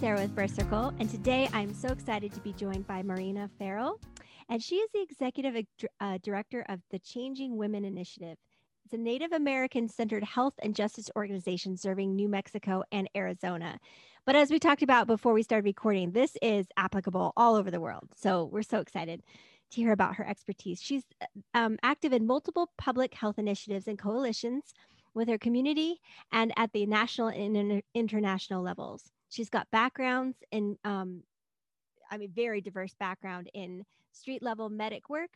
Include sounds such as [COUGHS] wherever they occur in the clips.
Sarah with Birth Circle, and today I'm so excited to be joined by Marinah Farrell, and she is the executive uh, director of the Changing Woman Initiative. It's a Native American centered health and justice organization serving New Mexico and Arizona. But as we talked about before we started recording, this is applicable all over the world. So we're so excited to hear about her expertise. She's um, active in multiple public health initiatives and coalitions with her community and at the national and international levels. She's got backgrounds in, um, I mean, very diverse background in street level medic work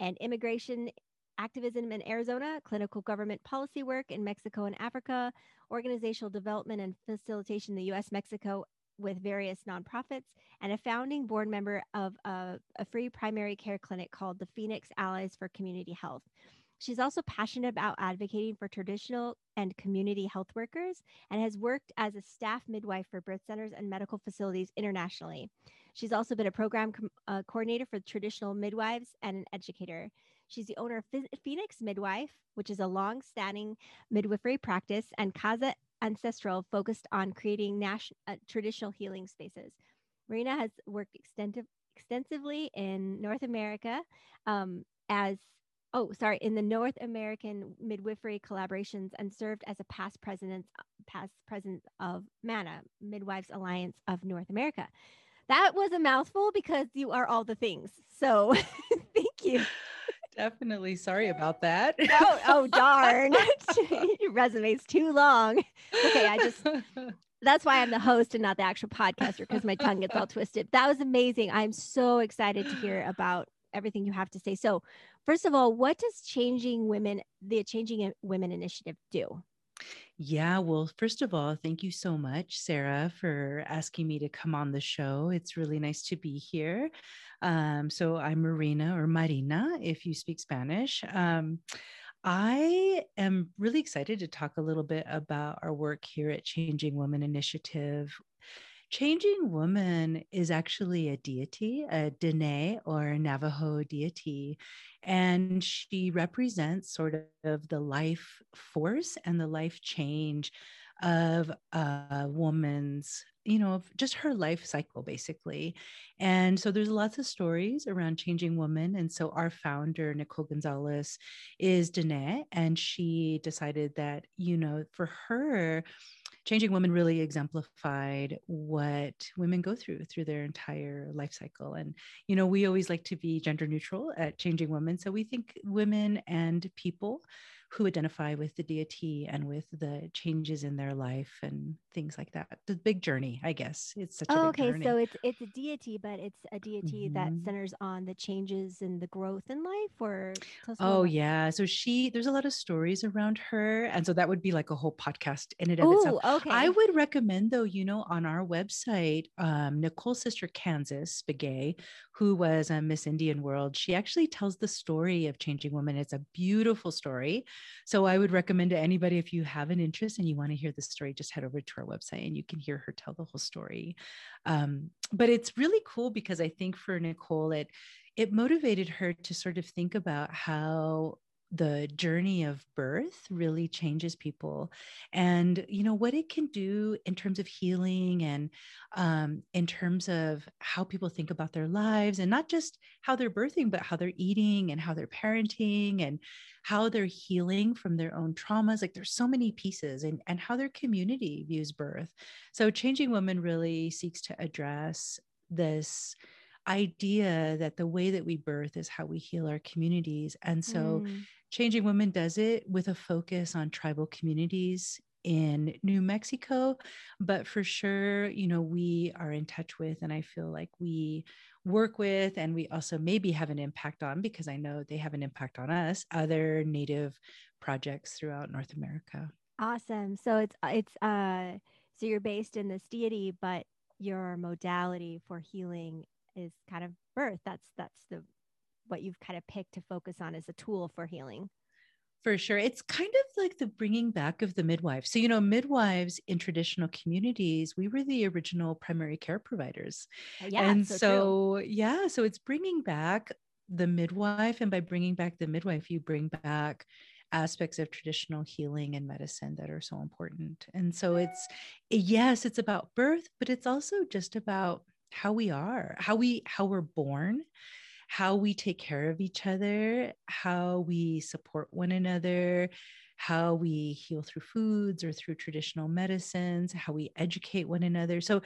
and immigration activism in Arizona, clinical government policy work in Mexico and Africa, organizational development and facilitation in the US, Mexico with various nonprofits, and a founding board member of a, a free primary care clinic called the Phoenix Allies for Community Health. She's also passionate about advocating for traditional and community health workers and has worked as a staff midwife for birth centers and medical facilities internationally. She's also been a program com- uh, coordinator for traditional midwives and an educator. She's the owner of Phoenix Midwife, which is a long standing midwifery practice, and Casa Ancestral, focused on creating national, uh, traditional healing spaces. Marinah has worked extensive, extensively in North America um, as oh, sorry, in the North American midwifery collaborations and served as a past president, past president of MANA, Midwives Alliance of North America. That was a mouthful because you are all the things. So [LAUGHS] thank you. Definitely sorry about that. [LAUGHS] oh, oh darn. [LAUGHS] Your resume's too long. Okay, I just that's why I'm the host and not the actual podcaster because my tongue gets all twisted. That was amazing. I'm so excited to hear about everything you have to say. So, first of all, what does Changing Woman, the Changing Woman Initiative, do? Yeah, well, first of all, thank you so much, Sarah, for asking me to come on the show. It's really nice to be here. Um, so, I'm Marina or Marina, if you speak Spanish. Um, I am really excited to talk a little bit about our work here at Changing Woman Initiative. Changing Woman is actually a deity, a Dene or Navajo deity. And she represents sort of the life force and the life change of a woman's you know just her life cycle basically and so there's lots of stories around changing woman and so our founder nicole gonzalez is dene and she decided that you know for her Changing Woman really exemplified what women go through through their entire life cycle. And, you know, we always like to be gender neutral at Changing Woman. So we think women and people who identify with the deity and with the changes in their life and things like that. The big journey, I guess. It's such oh, a okay. Journey. So it's it's a deity, but it's a deity mm-hmm. that centers on the changes and the growth in life or Oh yeah. So she there's a lot of stories around her. And so that would be like a whole podcast in and of Ooh, itself. Okay. I would recommend though, you know, on our website, um, Nicole's sister Kansas Begay, who was a Miss Indian World, she actually tells the story of changing woman. It's a beautiful story. So I would recommend to anybody if you have an interest and you want to hear the story, just head over to our website and you can hear her tell the whole story. Um, but it's really cool because I think for Nicole, it it motivated her to sort of think about how the journey of birth really changes people and you know what it can do in terms of healing and um, in terms of how people think about their lives and not just how they're birthing but how they're eating and how they're parenting and how they're healing from their own traumas like there's so many pieces and, and how their community views birth so changing woman really seeks to address this idea that the way that we birth is how we heal our communities. And so mm. Changing Woman does it with a focus on tribal communities in New Mexico, but for sure, you know, we are in touch with, and I feel like we work with, and we also maybe have an impact on, because I know they have an impact on us, other Native projects throughout North America. Awesome. So it's it's uh so you're based in this deity, but your modality for healing is kind of birth. That's that's the what you've kind of picked to focus on as a tool for healing. For sure. It's kind of like the bringing back of the midwife. So, you know, midwives in traditional communities, we were the original primary care providers. Uh, yeah. and so, so yeah, so it's bringing back the midwife. And by bringing back the midwife, you bring back aspects of traditional healing and medicine that are so important. And so it's, yes, it's about birth, but it's also just about how we are, how we, how we're born how we take care of each other, how we support one another, how we heal through foods or through traditional medicines, how we educate one another. So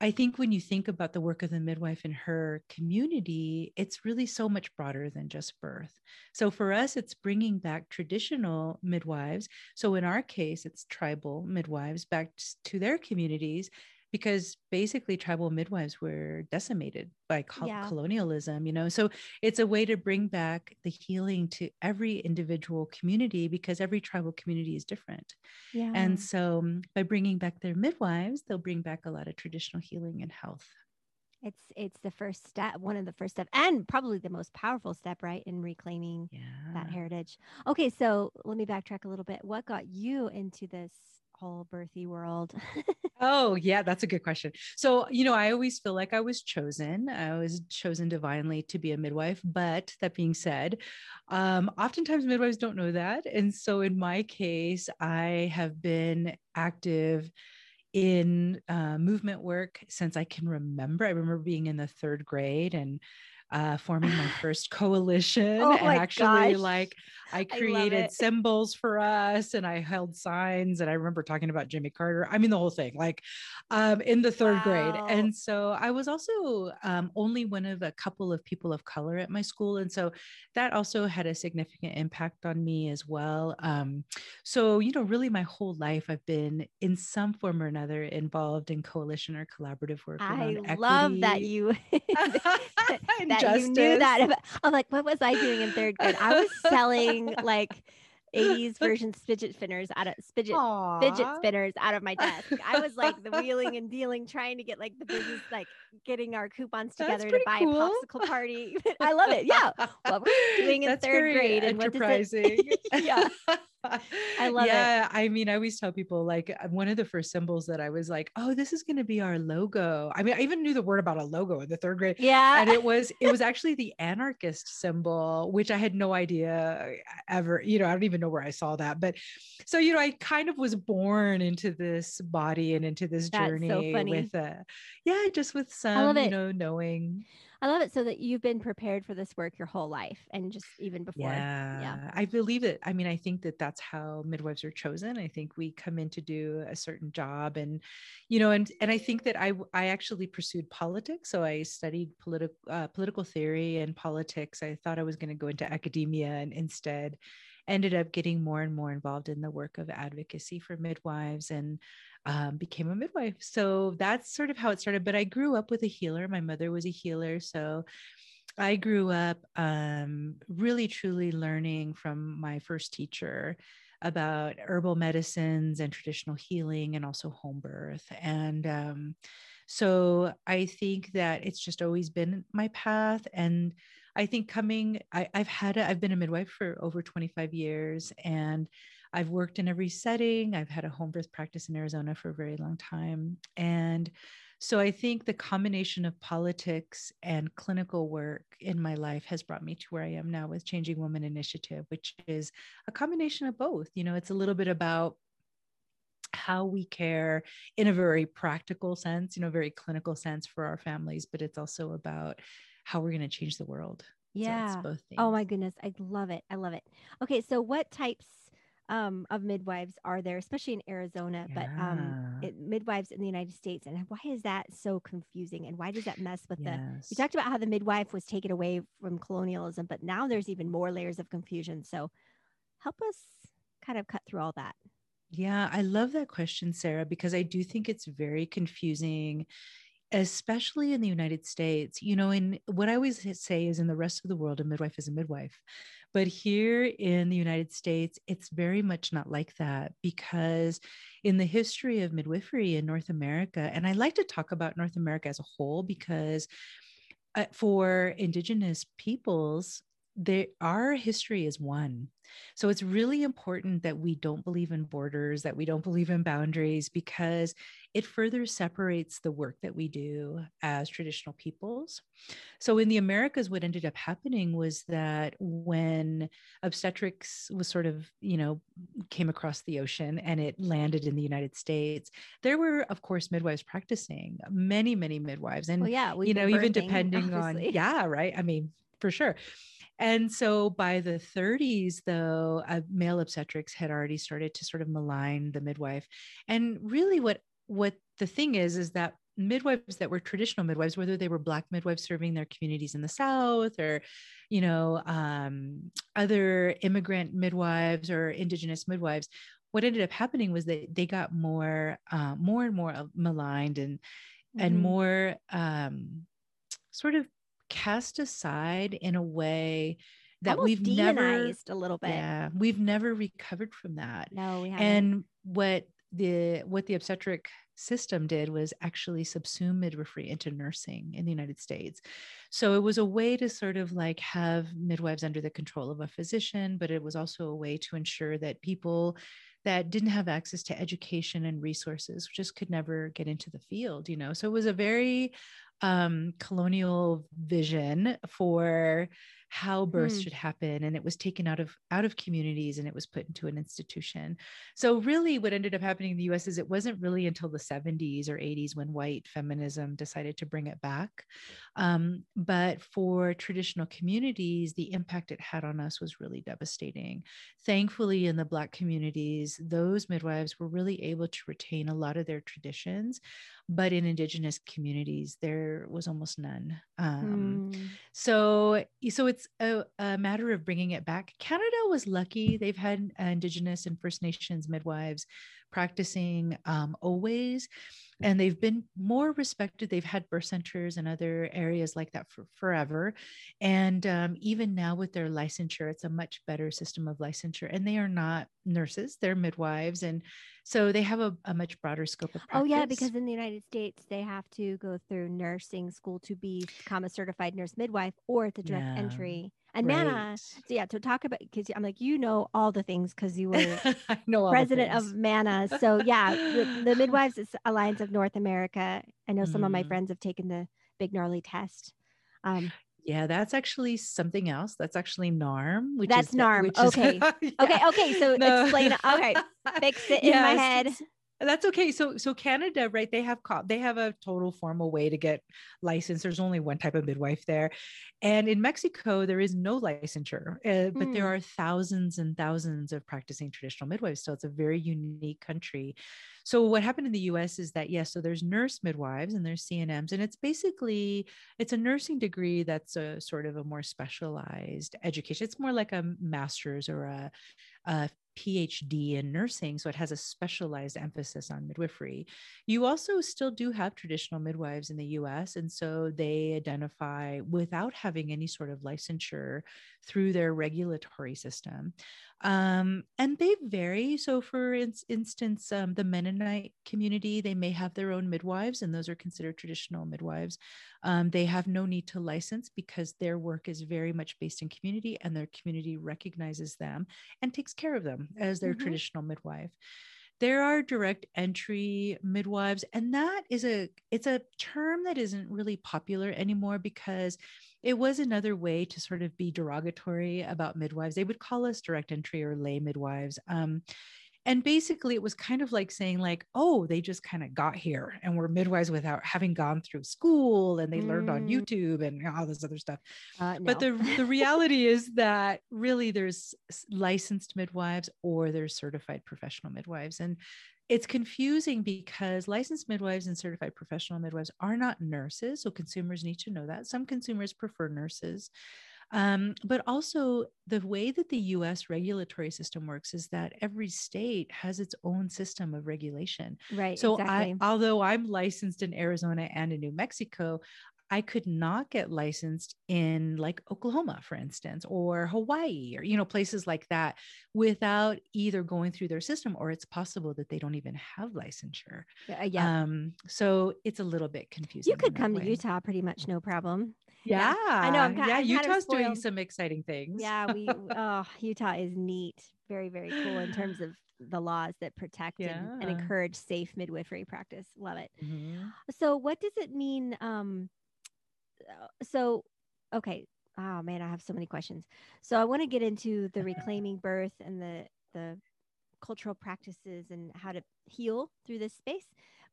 I think when you think about the work of the midwife in her community, it's really so much broader than just birth. So for us, it's bringing back traditional midwives. So in our case, it's tribal midwives back to their communities because basically tribal midwives were decimated by co- yeah. colonialism you know so it's a way to bring back the healing to every individual community because every tribal community is different yeah. and so by bringing back their midwives they'll bring back a lot of traditional healing and health it's it's the first step one of the first step and probably the most powerful step right in reclaiming yeah. that heritage okay so let me backtrack a little bit what got you into this whole birthy world? [LAUGHS] oh, yeah, that's a good question. So, you know, I always feel like I was chosen. I was chosen divinely to be a midwife. But that being said, um, oftentimes midwives don't know that. And so in my case, I have been active in uh, movement work since I can remember. I remember being in the third grade and uh, forming my [SIGHS] first coalition oh and actually gosh. like I created I symbols for us and I held signs and I remember talking about Jimmy Carter. I mean the whole thing like um, in the third wow. grade. And so I was also um, only one of a couple of people of color at my school. And so that also had a significant impact on me as well. Um, so, you know, really my whole life I've been in some form or another involved in coalition or collaborative work. I love that you [LAUGHS] [LAUGHS] that justice. you knew that. I'm like, what was I doing in third grade? I was selling [LAUGHS] like 80s version fidget spinners out of fidget fidget spinners out of my desk. I was like the wheeling and [LAUGHS] dealing, trying to get like the business, like getting our coupons together to buy cool. a popsicle [LAUGHS] party. I love it. Yeah. What were you doing in That's third grade? And enterprising. What yeah. I love yeah, it. I mean, I always tell people like uh, one of the first symbols that I was like, oh, this is going to be our logo. I mean, I even knew the word about a logo in the third grade. Yeah. And it was, it was actually the anarchist symbol, which I had no idea uh, ever, you know, I don't even know where I saw that. But so, you know, I kind of was born into this body and into this That's journey so with, uh, yeah, just with some, you know, knowing. I love it so that you've been prepared for this work your whole life and just even before. Yeah. yeah. I believe it. I mean, I think that that's how midwives are chosen. I think we come in to do a certain job and, you know, and, and I think that I, I actually pursued politics. So I studied political, uh, political theory and politics. I thought I was going to go into academia and instead ended up getting more and more involved in the work of advocacy for midwives and um, became a midwife. So that's sort of how it started. But I grew up with a healer. My mother was a healer. So I grew up um, really truly learning from my first teacher about herbal medicines and traditional healing and also home birth. And um, so I think that it's just always been my path. And I think coming, I, have had, a, I've been a midwife for over 25 years and I've worked in every setting. I've had a home birth practice in Arizona for a very long time. And so I think the combination of politics and clinical work in my life has brought me to where I am now with Changing Woman Initiative, which is a combination of both. You know, it's a little bit about how we care in a very practical sense, you know, very clinical sense for our families, but it's also about how we're going to change the world. Yeah. So oh my goodness. I love it. I love it. Okay. So what types um, of midwives are there, especially in Arizona, yeah. but um, it, midwives in the United States. And why is that so confusing? And why does that mess with yes. the? You talked about how the midwife was taken away from colonialism, but now there's even more layers of confusion. So help us kind of cut through all that. Yeah, I love that question, Sarah, because I do think it's very confusing especially in the United States, you know, in what I always say is in the rest of the world, a midwife is a midwife. But here in the United States, it's very much not like that because in the history of midwifery in North America, and I like to talk about North America as a whole because uh, for Indigenous peoples, there our history is one. So it's really important that we don't believe in borders that we don't believe in boundaries because it further separates the work that we do as traditional peoples. So in the americas what ended up happening was that when obstetrics was sort of you know came across the ocean and it landed in the united states there were of course midwives practicing many many midwives. And well, yeah you know even depending obviously. on yeah right? I mean for sure and so by the 30s, though, uh, male obstetrics had already started to sort of malign the midwife. And really, what what the thing is is that midwives that were traditional midwives, whether they were black midwives serving their communities in the South or, you know, um, other immigrant midwives or indigenous midwives, what ended up happening was that they got more, uh, more and more maligned and mm-hmm. and more um, sort of cast aside in a way that Almost we've never a little bit. Yeah, we've never recovered from that. No, we haven't. And what the what the obstetric system did was actually subsume midwifery into nursing in the United States. So it was a way to sort of like have midwives under the control of a physician, but it was also a way to ensure that people that didn't have access to education and resources just could never get into the field, you know. So it was a very um, colonial vision for how births mm. should happen and it was taken out of out of communities and it was put into an institution so really what ended up happening in the us is it wasn't really until the 70s or 80s when white feminism decided to bring it back um, but for traditional communities the impact it had on us was really devastating thankfully in the black communities those midwives were really able to retain a lot of their traditions but in indigenous communities there was almost none um, mm. so so it's a, a, matter of bringing it back. Canada was lucky. They've had indigenous and first nations midwives practicing um, always and they've been more respected. They've had birth centers and other areas like that for forever. And um, even now with their licensure it's a much better system of licensure. And they are not nurses. They're midwives. And so they have a, a much broader scope of practice. oh yeah because in the united states they have to go through nursing school to become a certified nurse midwife or it's a direct yeah. entry and right. Mana, so yeah, to talk about because I'm like, you know all the things because you were [LAUGHS] president of Mana. So yeah, the, the, Midwives Alliance of North America. I know some mm. of my mm. friends have taken the big gnarly test. Um, yeah, that's actually something else. That's actually NARM. Which that's is, NARM. Which okay. Is, [LAUGHS] yeah. Okay. Okay. So no. explain. Okay. [LAUGHS] Fix it yes. in my head that's okay so so canada right they have they have a total formal way to get licensed there's only one type of midwife there and in mexico there is no licensure uh, but mm. there hmm. are thousands and thousands of practicing traditional midwives so it's a very unique country so what happened in the us is that yes so there's nurse midwives and there's cnms and it's basically it's a nursing degree that's a sort of a more specialized education it's more like a master's or a, a PhD in nursing, so it has a specialized emphasis on midwifery. You also still do have traditional midwives in the US, and so they identify without having any sort of licensure through their regulatory system. Um, and they vary. So, for in- instance, um, the Mennonite community, they may have their own midwives, and those are considered traditional midwives. Um, they have no need to license because their work is very much based in community, and their community recognizes them and takes care of them as their mm-hmm. traditional midwife there are direct entry midwives and that is a it's a term that isn't really popular anymore because it was another way to sort of be derogatory about midwives. They would call us direct entry or lay midwives. Um, and basically it was kind of like saying like oh they just kind of got here and were midwives without having gone through school and they mm. learned on mm. youtube and all this other stuff uh, no. but the, the reality is that really there's licensed midwives or there's certified professional midwives and it's confusing because licensed midwives and certified professional midwives are not nurses so consumers need to know that some consumers prefer nurses Um, but also, the way that the US regulatory system works is that every state has its own system of regulation. Right. So, exactly. I, although I'm licensed in Arizona and in New Mexico, I could not get licensed in like Oklahoma, for instance, or Hawaii, or, you know, places like that without either going through their system or it's possible that they don't even have licensure. yeah. yeah. Um, so it's a little bit confusing. you could come to. Utah pretty much no problem. Yeah, I know, I'm ki- yeah, I'm kind of Utah's doing some exciting things. Yeah, we [LAUGHS] oh Utah is neat. Very, very cool in terms [SIGHS] of the laws that protect and, and encourage safe midwifery practice. Love it. Mhm. So what does it mean? Um uh, so okay. Oh man, I have so many questions. So I want to get into the reclaiming birth and the the cultural practices and how to heal through this space.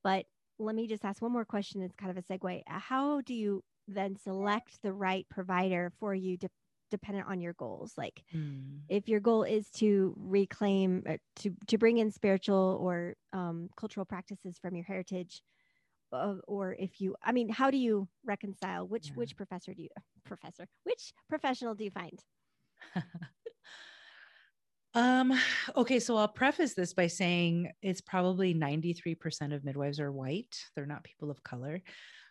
But let me just ask one more question. It's kind of a segue. How do you then select the right provider for you de- dependent on your goals? Like Mm. if your goal is to reclaim uh, to to bring in spiritual or um, cultural practices from your heritage uh, or if you i mean how do you reconcile which Yeah. which professor do you [LAUGHS] professor which professional do you find [LAUGHS] Um, okay, so I'll preface this by saying it's probably 93% of midwives are white. They're not people of color.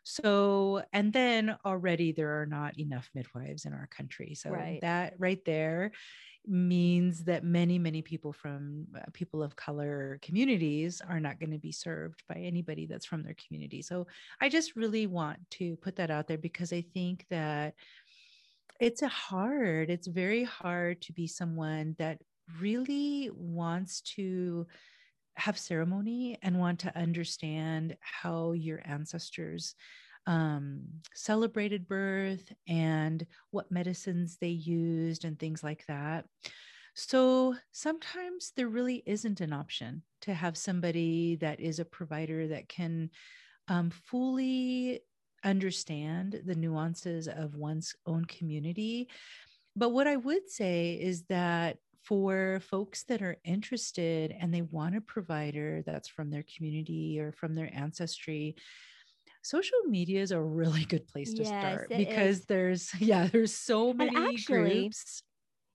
So, and then already there are not enough midwives in our country. So, Right. that right there means that many, many people from uh, people of color communities are not going to be served by anybody that's from their community. So, I just really want to put that out there because I think that it's a hard it's very hard to be someone that really wants to have ceremony and want to understand how your ancestors um, celebrated birth and what medicines they used and things like that. So sometimes there really isn't an option to have somebody that is a provider that can um, fully understand the nuances of one's own community. But what I would say is that for folks that are interested and they want a provider that's from their community or from their ancestry, social media is a really good place to Yes, start because is. there's [LAUGHS] yeah there's so many actually, groups.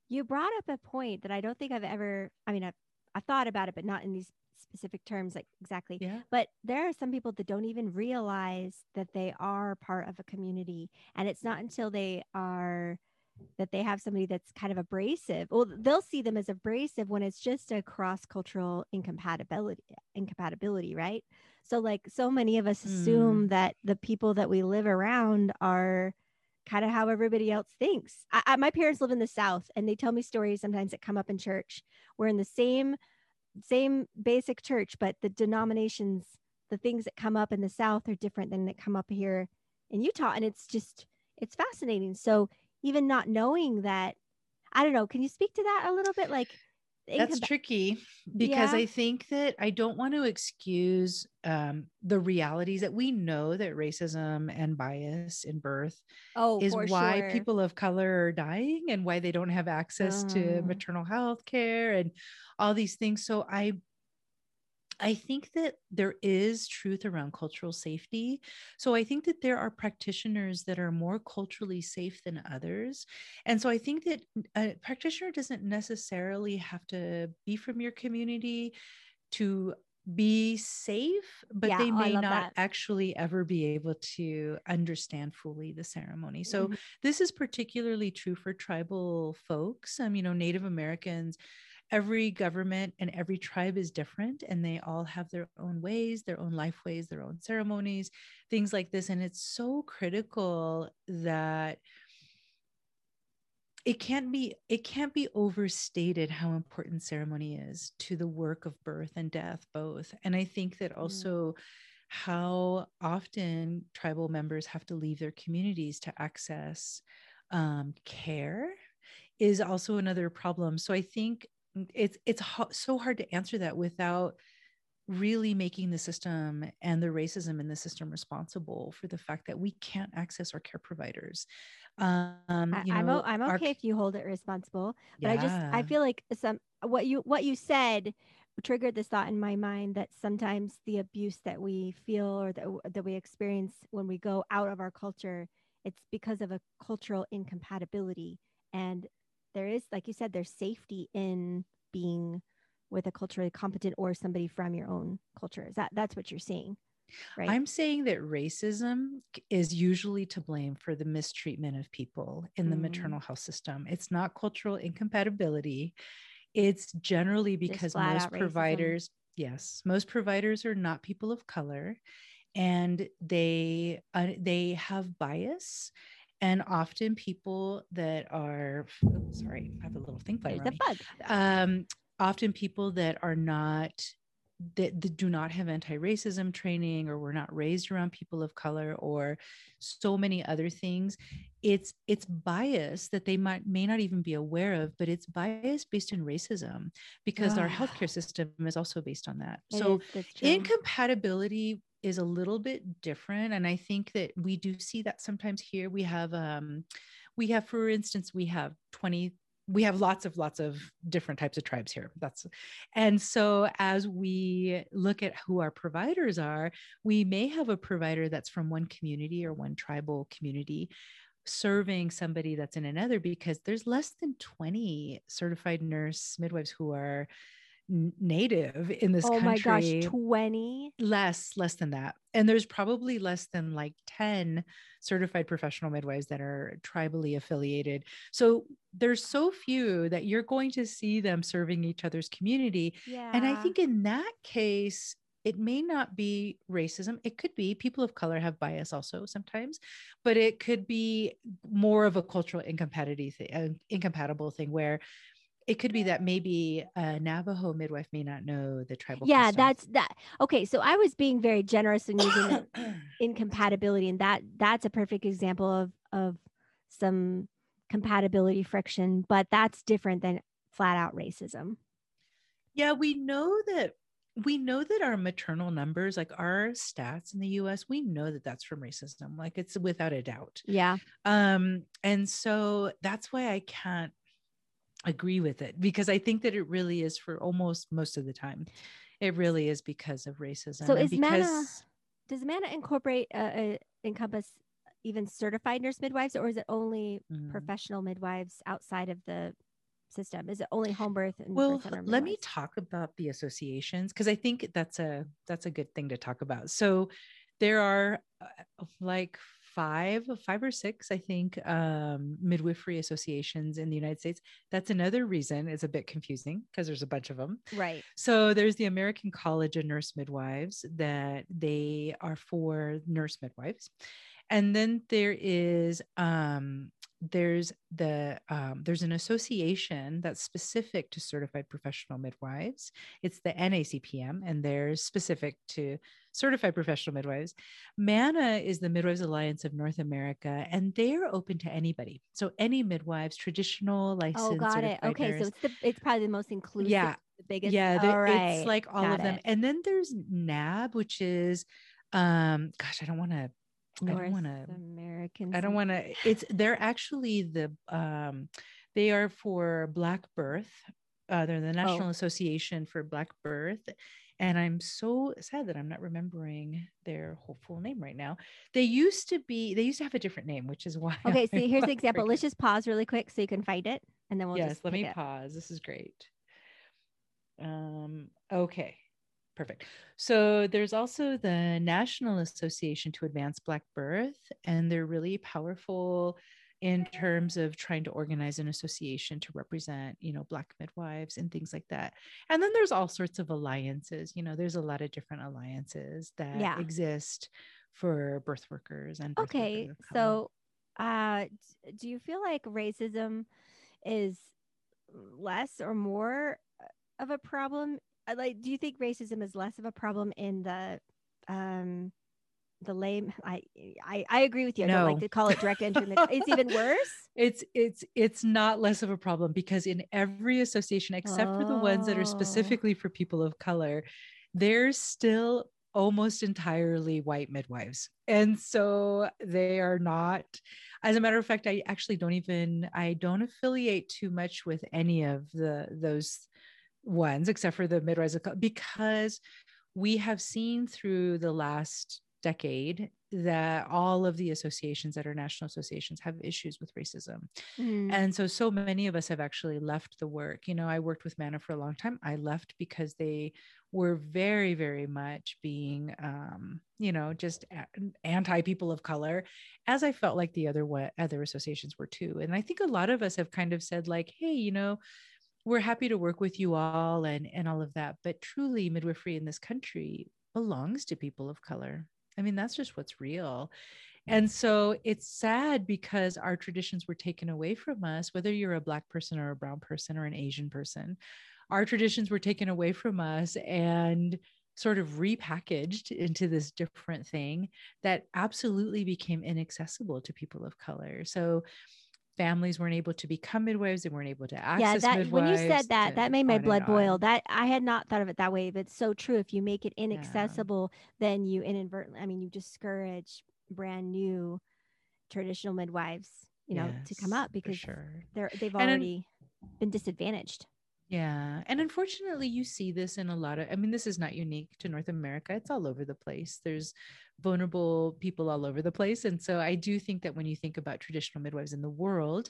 you brought up a point that i don't think i've ever i mean i've, I've thought about it but not in these specific terms like exactly. Yeah. But there are some people that don't even realize that they are part of a community and it's not until they are that they have somebody that's kind of abrasive. Well they'll see them as abrasive when it's just a cross-cultural incompatibility incompatibility right? So like so many of us assume mm. that the people that we live around are kind of how everybody else thinks. I, I, my parents live in the south and they tell me stories sometimes that come up in church. We're in the same same basic church but the denominations the things that come up in the south are different than that come up here in utah and it's just it's fascinating. So even not knowing that i don't know can you speak to that a little bit like that's tricky because Yeah. i think that i don't want to excuse um, the realities that we know that racism and bias in birth oh is why sure. people of color are dying and why they don't have access to Uh. maternal health care and all these things so i I think that there is truth around cultural safety. So I think that there are practitioners that are more culturally safe than others. And so I think that a practitioner doesn't necessarily have to be from your community to be safe, but Yeah, they oh, may not that. actually ever be able to understand fully the ceremony. So Mhm. this is particularly true for tribal folks. Um, you know, Native Americans every government and every tribe is different and they all have their own ways their own life ways their own ceremonies things like this and it's so critical that it can't be it can't be overstated how important ceremony is to the work of birth and death both and i think that also how often tribal members have to leave their communities to access um, care is also another problem. So i think it's it's ho- so hard to answer that without really making the system and the racism in the system responsible for the fact that we can't access our care providers. Um, I, I'm, o- I'm our- okay if you hold it responsible but i just i feel like some what you what you said triggered this thought in my mind that sometimes the abuse that we feel or that, that we experience when we go out of our culture it's because of a cultural incompatibility and there is like you said there's safety in being with a culturally competent or somebody from your own culture. Is that that's what you're seeing right? I'm saying that racism is usually to blame for the mistreatment of people in the mm. maternal health system. It's not cultural incompatibility. It's generally because most providers yes most providers are not people of color and they uh, they have bias and often people that are sorry i have a little thing bug. Um, often people that are not that, that, do not have anti-racism training or were not raised around people of color or so many other things it's it's bias that they might may not even be aware of but it's bias based in racism because our healthcare system is also based on that. It so is, incompatibility is a little bit different and i think that we do see that sometimes here. We have um we have for instance we have 20 we have lots of lots of different types of tribes here. That's and so as we look at who our providers are we may have a provider that's from one community or one tribal community serving somebody that's in another because there's less than 20 certified nurse midwives who are native in this oh country. my gosh 20 less less than that and there's probably less than like 10 certified professional midwives that are tribally affiliated so there's so few that you're going to see them serving each other's community yeah. and i think in that case it may not be racism it could be people of color have bias also sometimes but it could be more of a cultural incompatibility thing, incompatible thing where it could be that maybe a Navajo midwife may not know the tribal. Yeah, customs. that's that. Okay, so I was being very generous in using [COUGHS] incompatibility, and that that's a perfect example of of some compatibility friction, but that's different than flat out racism. Yeah, we know that we know that our maternal numbers, like our stats in the US, we know that that's from racism. Like it's without a doubt. Yeah. Um, and so that's why I can't agree with it because I think that it really is for almost most of the time. It really is because of racism. So is because... MANA, does MANA incorporate, uh, uh, encompass even certified nurse midwives or is it only mm. professional midwives outside of the system? Is it only home birth? And well, let me talk about the associations because I think that's a that's a good thing to talk about. So there are uh, like five, five or six, I think, um, midwifery associations in the United States. That's another reason it's a bit confusing because there's a bunch of them. Right. So there's the American College of Nurse Midwives that they are for nurse midwives. And then there is um, there's the um, there's an association that's specific to certified professional midwives it's the nacpm and they're specific to certified professional midwives mana is the midwives alliance of north america and they're open to anybody so any midwives traditional licensed oh got it okay nurse. so it's the it's probably the most inclusive yeah the biggest yeah the, right. it's like all got of them it. and then there's nab which is um gosh i don't want to North I don't want to American. I don't want to. It's they're actually the um, they are for Black Birth. Uh, they're the oh. National oh. Association for Black Birth, and I'm so sad that I'm not remembering their whole full name right now. They used to be. They used to have a different name, which is why. [LAUGHS] Okay, so here's the example. Let's just pause really quick so you can find it, and then we'll. Yes, let me pause. This is great. Um. Okay. Perfect. So there's also the National Association to Advance Black Birth, and they're really powerful in terms of trying to organize an association to represent, you know, Black midwives and things like that. And then there's all sorts of alliances. You know, there's a lot of different alliances that yeah. exist for birth workers and. Birth okay, workers so uh, do you feel like racism is less or more of a problem like do you think racism is less of a problem in the um the lame I, I i agree with you i no. don't like to call it direct entry it's even [LAUGHS] worse it's it's it's not less of a problem because in every association except oh. for the ones that are specifically for people of color there's still almost entirely white midwives and so they are not as a matter of fact i actually don't even i don't affiliate too much with any of the those ones, except for the midwives, because we have seen through the last decade that all of the associations that are national associations have issues with racism. Mm. And so, so many of us have actually left the work. You know, I worked with MANA for a long time. I left because they were very, very much being, um, you know, just anti people of color, as I felt like the other what other associations were too. And I think a lot of us have kind of said like, hey, you know, we're happy to work with you all and and all of that, but truly, midwifery in this country belongs to people of color. I mean, that's just what's real. And so it's sad because our traditions were taken away from us, whether you're a Black person or a Brown person or an Asian person. Our traditions were taken away from us and sort of repackaged into this different thing that absolutely became inaccessible to people of color. So families weren't able to become midwives, they weren't able to access yeah, that. When you said that, that made my blood boil. That I had not thought of it that way, but it's so true. If you make it inaccessible, yeah. then you inadvertently, I mean, you discourage brand new traditional midwives, you know, yes, to come up because sure. they're they've already been disadvantaged. Yeah. And unfortunately, you see this in a lot of, I mean, this is not unique to North America. It's all over the place. There's vulnerable people all over the place. And so I do think that when you think about traditional midwives in the world,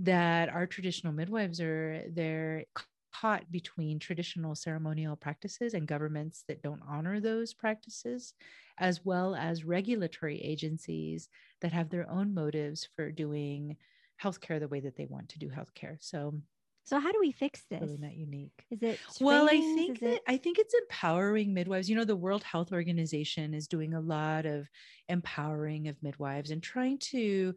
that our traditional midwives are, they're caught between traditional ceremonial practices and governments that don't honor those practices, as well as regulatory agencies that have their own motives for doing healthcare the way that they want to do healthcare. So so how do we fix this? Really not unique. Is it well? I think that it... I think it's empowering midwives. You know, the World Health Organization is doing a lot of empowering of midwives and trying to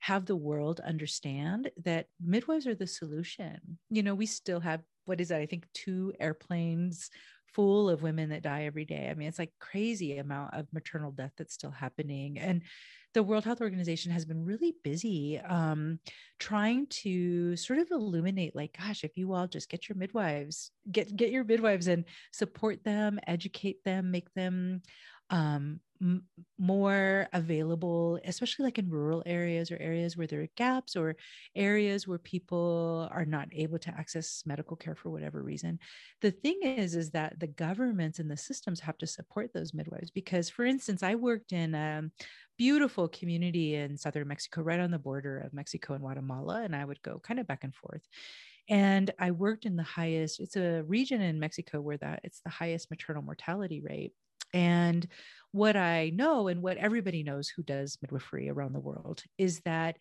have the world understand that midwives are the solution. You know, we still have what is that? I think two airplanes full of women that die every day. I mean, it's like crazy amount of maternal death that's still happening. And the World Health Organization has been really busy um, trying to sort of illuminate, like, gosh, if you all just get your midwives, get get your midwives and support them, educate them, make them um, m- more available, especially like in rural areas or areas where there are gaps or areas where people are not able to access medical care for whatever reason. The thing is, is that the governments and the systems have to support those midwives because, for instance, I worked in a beautiful community in southern Mexico, right on the border of Mexico and Guatemala, and I would go kind of back and forth and i worked in the highest it's a region in mexico where that it's the highest maternal mortality rate and what I know and what everybody knows who does midwifery around the world is that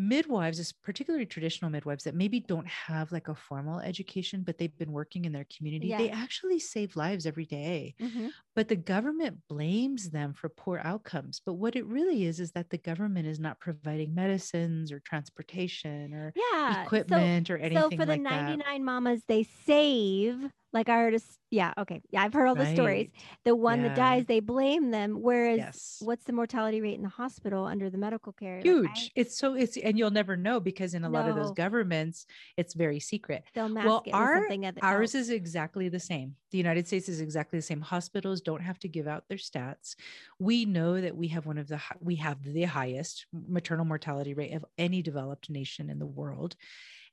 midwives, particularly traditional midwives that maybe don't have like a formal education, but they've been working in their community, yeah. they actually save lives every day. Mm-hmm. But the government blames them for poor outcomes. But what it really is, is that the government is not providing medicines or transportation or yeah. equipment so, or anything. So for the like 99 that. mamas they save, like I heard, a, yeah, okay, yeah, I've heard all right. the stories. The one yeah. that dies, they blame them. Whereas, yes. what's the mortality rate in the hospital under the medical care? Huge. Like, I, it's so it's and you'll never know because in a no. lot of those governments, it's very secret. They'll mask well, it our, ours is exactly the same. The United States is exactly the same. Hospitals don't have to give out their stats. We know that we have one of the we have the highest maternal mortality rate of any developed nation in the world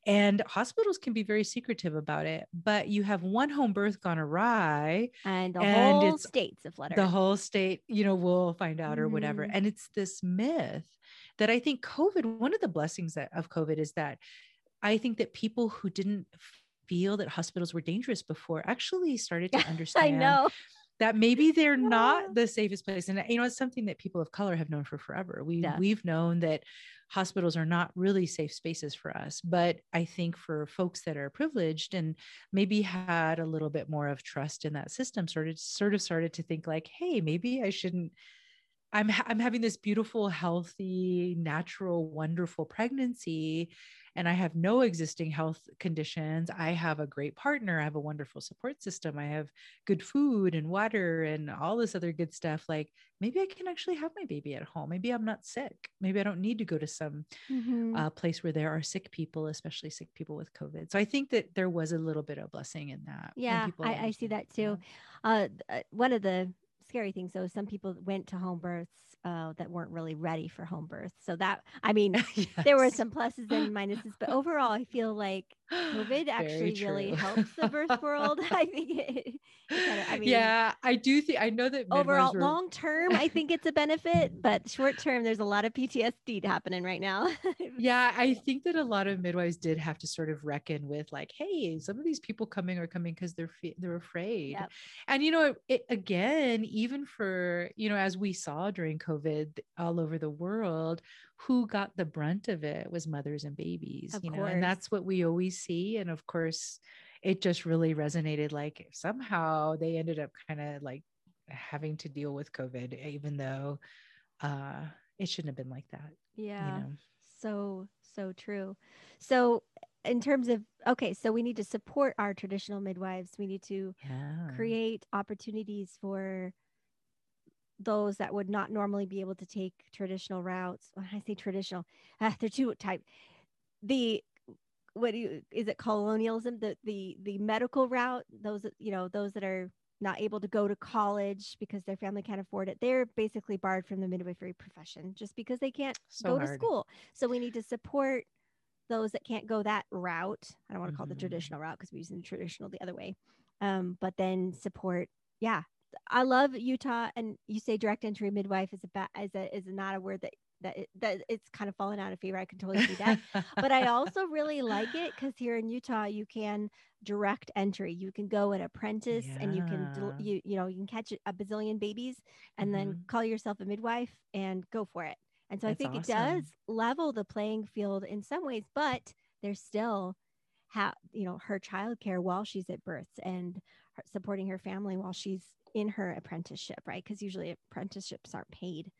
and hospitals can be very secretive about it but you have one home birth gone awry and the and whole state's a flutter. the whole state you know will find out or whatever. Mm. and it's this myth that i think covid one of the blessings that, of covid is that i think that people who didn't feel that hospitals were dangerous before actually started to [LAUGHS] understand I know that maybe they're not the safest place and you know it's something that people of color have known for forever we yeah. we've known that hospitals are not really safe spaces for us but i think for folks that are privileged and maybe had a little bit more of trust in that system sort of sort of started to think like hey maybe i shouldn't I'm I'm having this beautiful, healthy, natural, wonderful pregnancy, and I have no existing health conditions. I have a great partner. I have a wonderful support system. I have good food and water and all this other good stuff. Like maybe I can actually have my baby at home. Maybe I'm not sick. Maybe I don't need to go to some mm-hmm. uh, place where there are sick people, especially sick people with COVID. So I think that there was a little bit of blessing in that. Yeah, I, I, see that too. Uh, uh, one of the scary things though, some people went to home births uh, that weren't really ready for home birth. So that, I mean, yes. [LAUGHS] there were some pluses and [LAUGHS] minuses, but overall, I feel like COVID [GASPS] actually really helps the birth [LAUGHS] world. [LAUGHS] I think it, it I mean, yeah, I do think I know that overall were... long term, I think it's a [LAUGHS] benefit, but short term, there's a lot of PTSD happening right now. yeah, I think that a lot of midwives did have to sort of reckon with like, hey, some of these people coming are coming because they're they're afraid, yep. and you know, it, again, even for you know, as we saw during COVID all over the world, who got the brunt of it was mothers and babies, of you know, course. and that's what we always see. And of course, it just really resonated. Like somehow they ended up kind of like having to deal with COVID, even though uh, it shouldn't have been like that. Yeah. You know? So, so true. So, in terms of okay so we need to support our traditional midwives we need to yeah. create opportunities for those that would not normally be able to take traditional routes. When I say traditional, uh, [LAUGHS] they're two type. The what do you is it colonialism? The the the medical route. Those you know those that are not able to go to college because their family can't afford it. They're basically barred from the midwifery profession just because they can't so go hard. to school. So we need to support those that can't go that route. I don't want to mm-hmm. call it the mm-hmm. traditional route because we're using the traditional the other way. Um, but then support, yeah, I love Utah, and you say direct entry midwife is a ba- is a is not a word that that it, that it's kind of fallen out of favor. I can totally see that, but I also [LAUGHS] really like it because here in Utah you can direct entry. You can go an apprentice, yeah. and you can you you know you can catch a bazillion babies, and mm-hmm. then call yourself a midwife and go for it. And so That's I think awesome. it does level the playing field in some ways, but there's still how you know her childcare while she's at births and supporting her family while she's in her apprenticeship, right? Because usually apprenticeships aren't paid.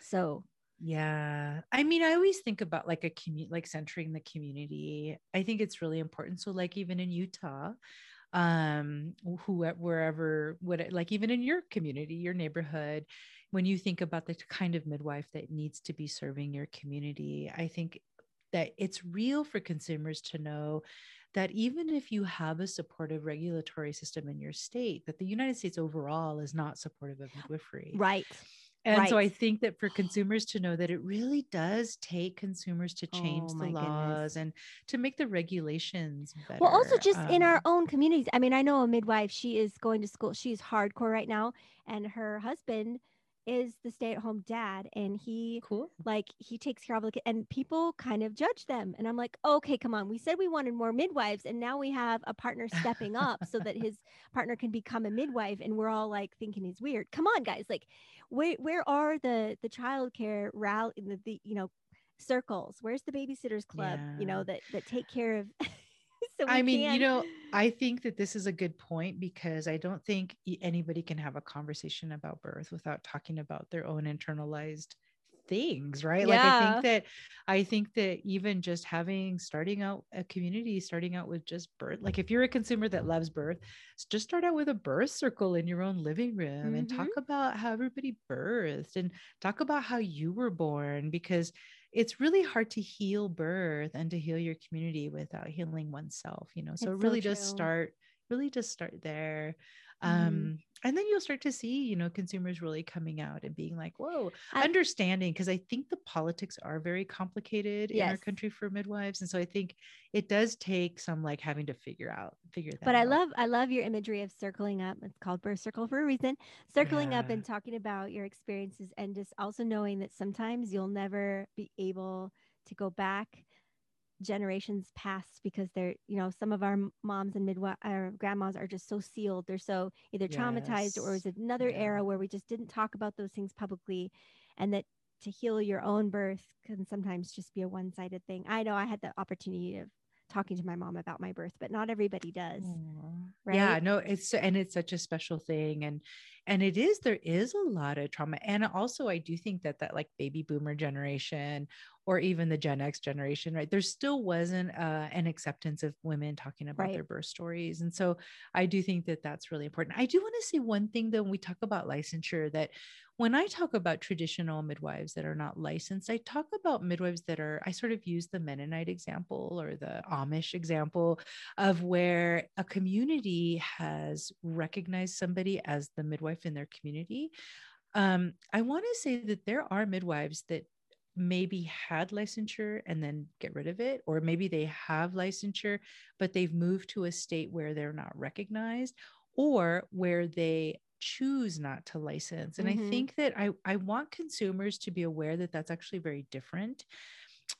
So yeah. I mean, I always think about like a community, like centering the community. I think it's really important. So, like, even in Utah, um, wherever, what, like, even in your community, your neighborhood, when you think about the kind of midwife that needs to be serving your community, I think that it's real for consumers to know that even if you have a supportive regulatory system in your state, that the United States overall is not supportive of midwifery. Right. And right. so I think that for consumers to know that it really does take consumers to change oh, the laws goodness. and to make the regulations better. Well, also just um, in our um, own communities. I mean, I know a midwife, she is going to school, she's hardcore right now, and her husband is the stay-at-home dad and he cool. like he takes care of the kid and people kind of judge them and i'm like okay come on. We said we wanted more midwives and now we have a partner stepping up so that his [LAUGHS] partner can become a midwife and we're all like thinking he's weird. Come on guys. Like where where are the the child care rally the, the you know circles? Where's the babysitters club yeah. you know that that take care of so I mean, can. you know, I think that this is a good point because I don't think anybody can have a conversation about birth without talking about their own internalized things right yeah. like i think that i think that even just having starting out a community starting out with just birth like if you're a consumer that loves birth just start out with a birth circle in your own living room mm-hmm. and talk mm-hmm. about how everybody birthed and talk about how you were born because it's really hard to heal birth and to heal your community without healing oneself you know so it's really so just start really just start there mm-hmm. um and then you'll start to see you know consumers really coming out and being like whoa I, understanding because i think the politics are very complicated yes. in our country for midwives and so i think it does take some like having to figure out figure that out. but i out. love i love your imagery of circling up it's called birth circle for a reason circling yeah. up and talking about your experiences and just also knowing that sometimes you'll never be able to go back generations past because they're you know some of our moms and midwife our grandmas are just so sealed they're so either traumatized yes. or is another yeah. era where we just didn't talk about those things publicly and that to heal your own birth can sometimes just be a one-sided thing i know i had the opportunity of talking to my mom about my birth but not everybody does right yeah no it's and it's such a special thing and and it is there is a lot of trauma and also i do think that that like baby boomer generation or even the gen x generation right there still wasn't uh, an acceptance of women talking about right. their birth stories and so i do think that that's really important i do want to say one thing though when we talk about licensure that when I talk about traditional midwives that are not licensed, I talk about midwives that are, I sort of use the Mennonite example or the Amish example of where a community has recognized somebody as the midwife in their community. Um, I want to say that there are midwives that maybe had licensure and then get rid of it, or maybe they have licensure, but they've moved to a state where they're not recognized, or where they choose not to license. And mm-hmm. I think that I, I want consumers to be aware that that's actually very different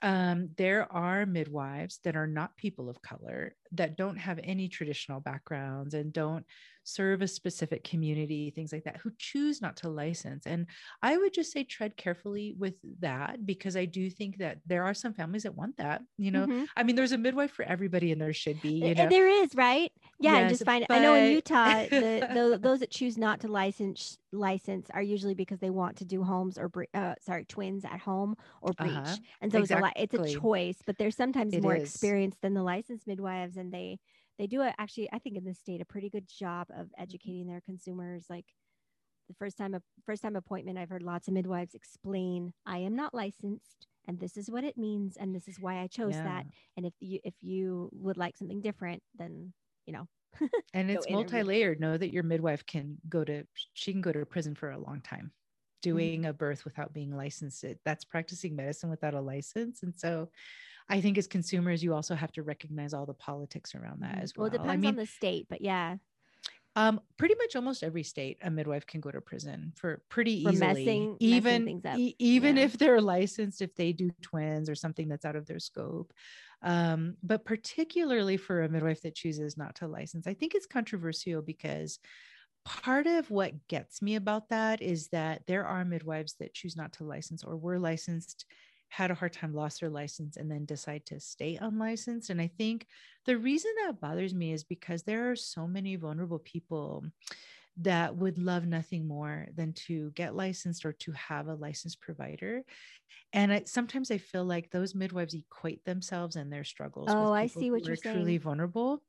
um, there are midwives that are not people of color that don't have any traditional backgrounds and don't serve a specific community, things like that, who choose not to license. And I would just say tread carefully with that because I do think that there are some families that want that. You know, mm-hmm. I mean, there's a midwife for everybody, and there should be. You know, there is, right? Yeah, yes, just find. But... I know in Utah, the, [LAUGHS] the, those that choose not to license license are usually because they want to do homes or uh, sorry twins at home or breech, uh-huh. and so exactly. it's a it's a choice. But they're sometimes it more is. experienced than the licensed midwives, and they they do a, actually i think in the state a pretty good job of mm-hmm. educating their consumers like the first time a first time appointment i've heard lots of midwives explain i am not licensed and this is what it means and this is why i chose yeah. that and if you if you would like something different then you know and it's multi-layered know that your midwife can go to she can go to prison for a long time mm-hmm. doing mm-hmm. a birth without being licensed it, that's practicing medicine without a license and so I think as consumers, you also have to recognize all the politics around that mm, as well. Well, it depends I mean, on the state, but yeah. Um, pretty much almost every state, a midwife can go to prison for pretty for easily. Messing, even messing e- even yeah. if they're licensed, if they do twins or something that's out of their scope. Um, but particularly for a midwife that chooses not to license, I think it's controversial because part of what gets me about that is that there are midwives that choose not to license or were licensed had a hard time, lost their license, and then decide to stay unlicensed. And I think the reason that bothers me is because there are so many vulnerable people that would love nothing more than to get licensed or to have a licensed provider. And I, sometimes I feel like those midwives equate themselves and their struggles. Oh, I see what you're saying. Truly vulnerable,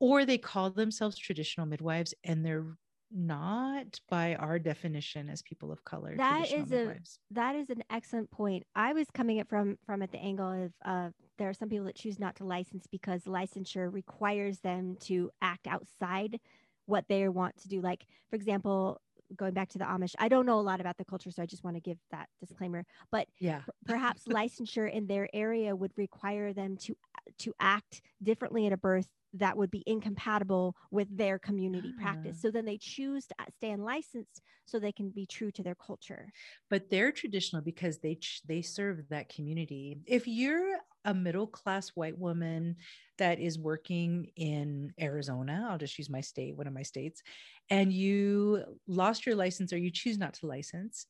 or they call themselves traditional midwives and they're not by our definition as people of color that is a that is an excellent point. I was coming it from from at the angle of uh, there are some people that choose not to license because licensure requires them to act outside what they want to do. Like for example going back to the amish i don't know a lot about the culture so i just want to give that disclaimer but yeah. perhaps [LAUGHS] licensure in their area would require them to to act differently at a birth that would be incompatible with their community practice. Ah. So then they choose to uh, stay unlicensed so they can be true to their culture. But they're traditional because they they serve that community. If you're a middle class white woman that is working in Arizona, I'll just use my state, one of my states, and you lost your license or you choose not to license,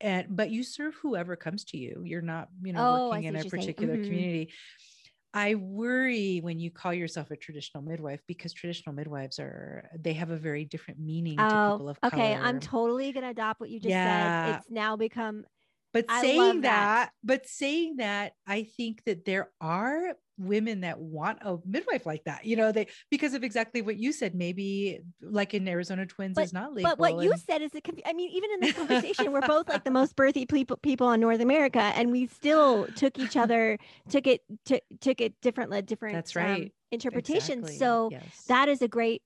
and but you serve whoever comes to you. You're not, you know, oh, working in a particular mm-hmm. community I worry when you call yourself a traditional midwife because traditional midwives are they have a very different meaning oh, to people of okay. color. Okay, I'm totally gonna adopt what you just yeah. said. It's now become but saying that, that, but saying that, I think that there are women that want a midwife like that, you know, they because of exactly what you said. Maybe like in Arizona Twins but, is not legal. But what and... you said is, a, I mean, even in this conversation, we're both like the [LAUGHS] most birthy people people in North America, and we still took each other, took it, took took it different, different. That's right. Um, interpretations. Exactly. So yes. that is a great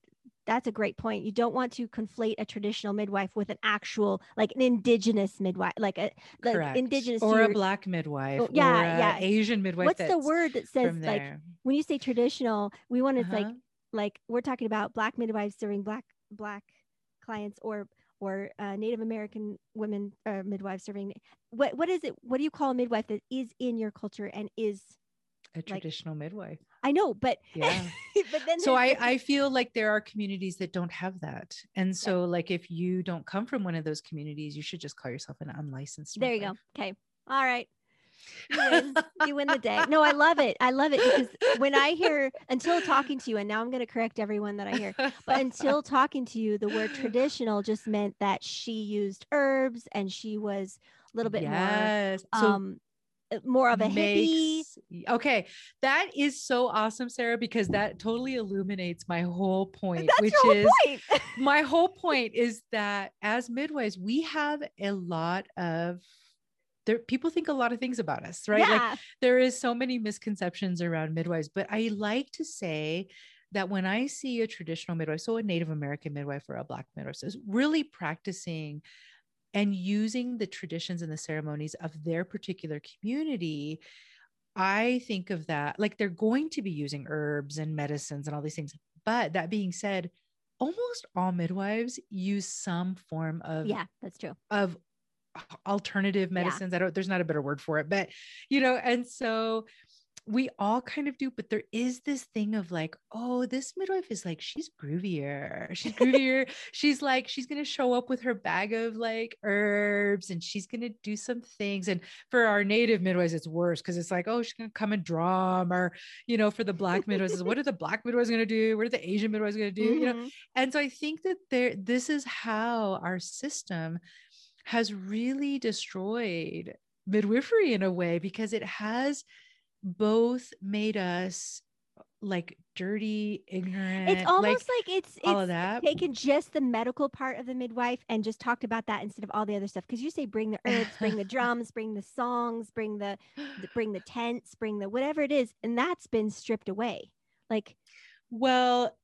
that's a great point. You don't want to conflate a traditional midwife with an actual, like an indigenous midwife, like a like indigenous or a black midwife, oh, yeah, yeah, Asian midwife. What's the word that says like when you say traditional? We want to uh-huh. like like we're talking about black midwives serving black black clients or or uh, Native American women uh, midwives serving. What what is it? What do you call a midwife that is in your culture and is a traditional like, midwife? I know, but [LAUGHS] yeah. but then so I I feel like there are communities that don't have that, and so yeah. like if you don't come from one of those communities, you should just call yourself an unlicensed. There midwife. you go. Okay. All right. You win. [LAUGHS] you win the day. No, I love it. I love it because when I hear until talking to you, and now I'm going to correct everyone that I hear, but until talking to you, the word traditional just meant that she used herbs and she was a little bit yes. more um, uh, Uh, more of a makes, hippie. Okay, that is so awesome, Sarah, because that totally illuminates my whole point, That's which is point. [LAUGHS] my whole point is that as midwives, we have a lot of there people think a lot of things about us, right? Yeah. Like there is so many misconceptions around midwives, but I like to say that when I see a traditional midwife, so a Native American midwife or a Black midwife, is really practicing and using the traditions and the ceremonies of their particular community I think of that like they're going to be using herbs and medicines and all these things. But that being said, almost all midwives use some form of Yeah, that's true. of alternative Yeah. medicines. I don't there's not a better word for it, but you know, and so we all kind of do, but there is this thing of like, oh, this midwife is like, she's groovier. She's [LAUGHS] groovier. she's like, she's going to show up with her bag of like herbs and she's going to do some things. And for our native midwives, it's worse because it's like, oh, she's going to come and drum. Or, you know, for the black midwives, what are the black midwives going to do? What are the Asian midwives going to do? You know, Mhm. and so I think that there, this is how our system has really destroyed midwifery in a way because it has both made us like dirty, ignorant, It's almost like, like, it's all of that. taken just the medical part of the midwife and just talked about that instead of all the other stuff. Because you say bring the herbs, bring the [LAUGHS] drums, bring the songs, bring the, the bring the tents, bring the whatever it is, and that's been stripped away. Like Well,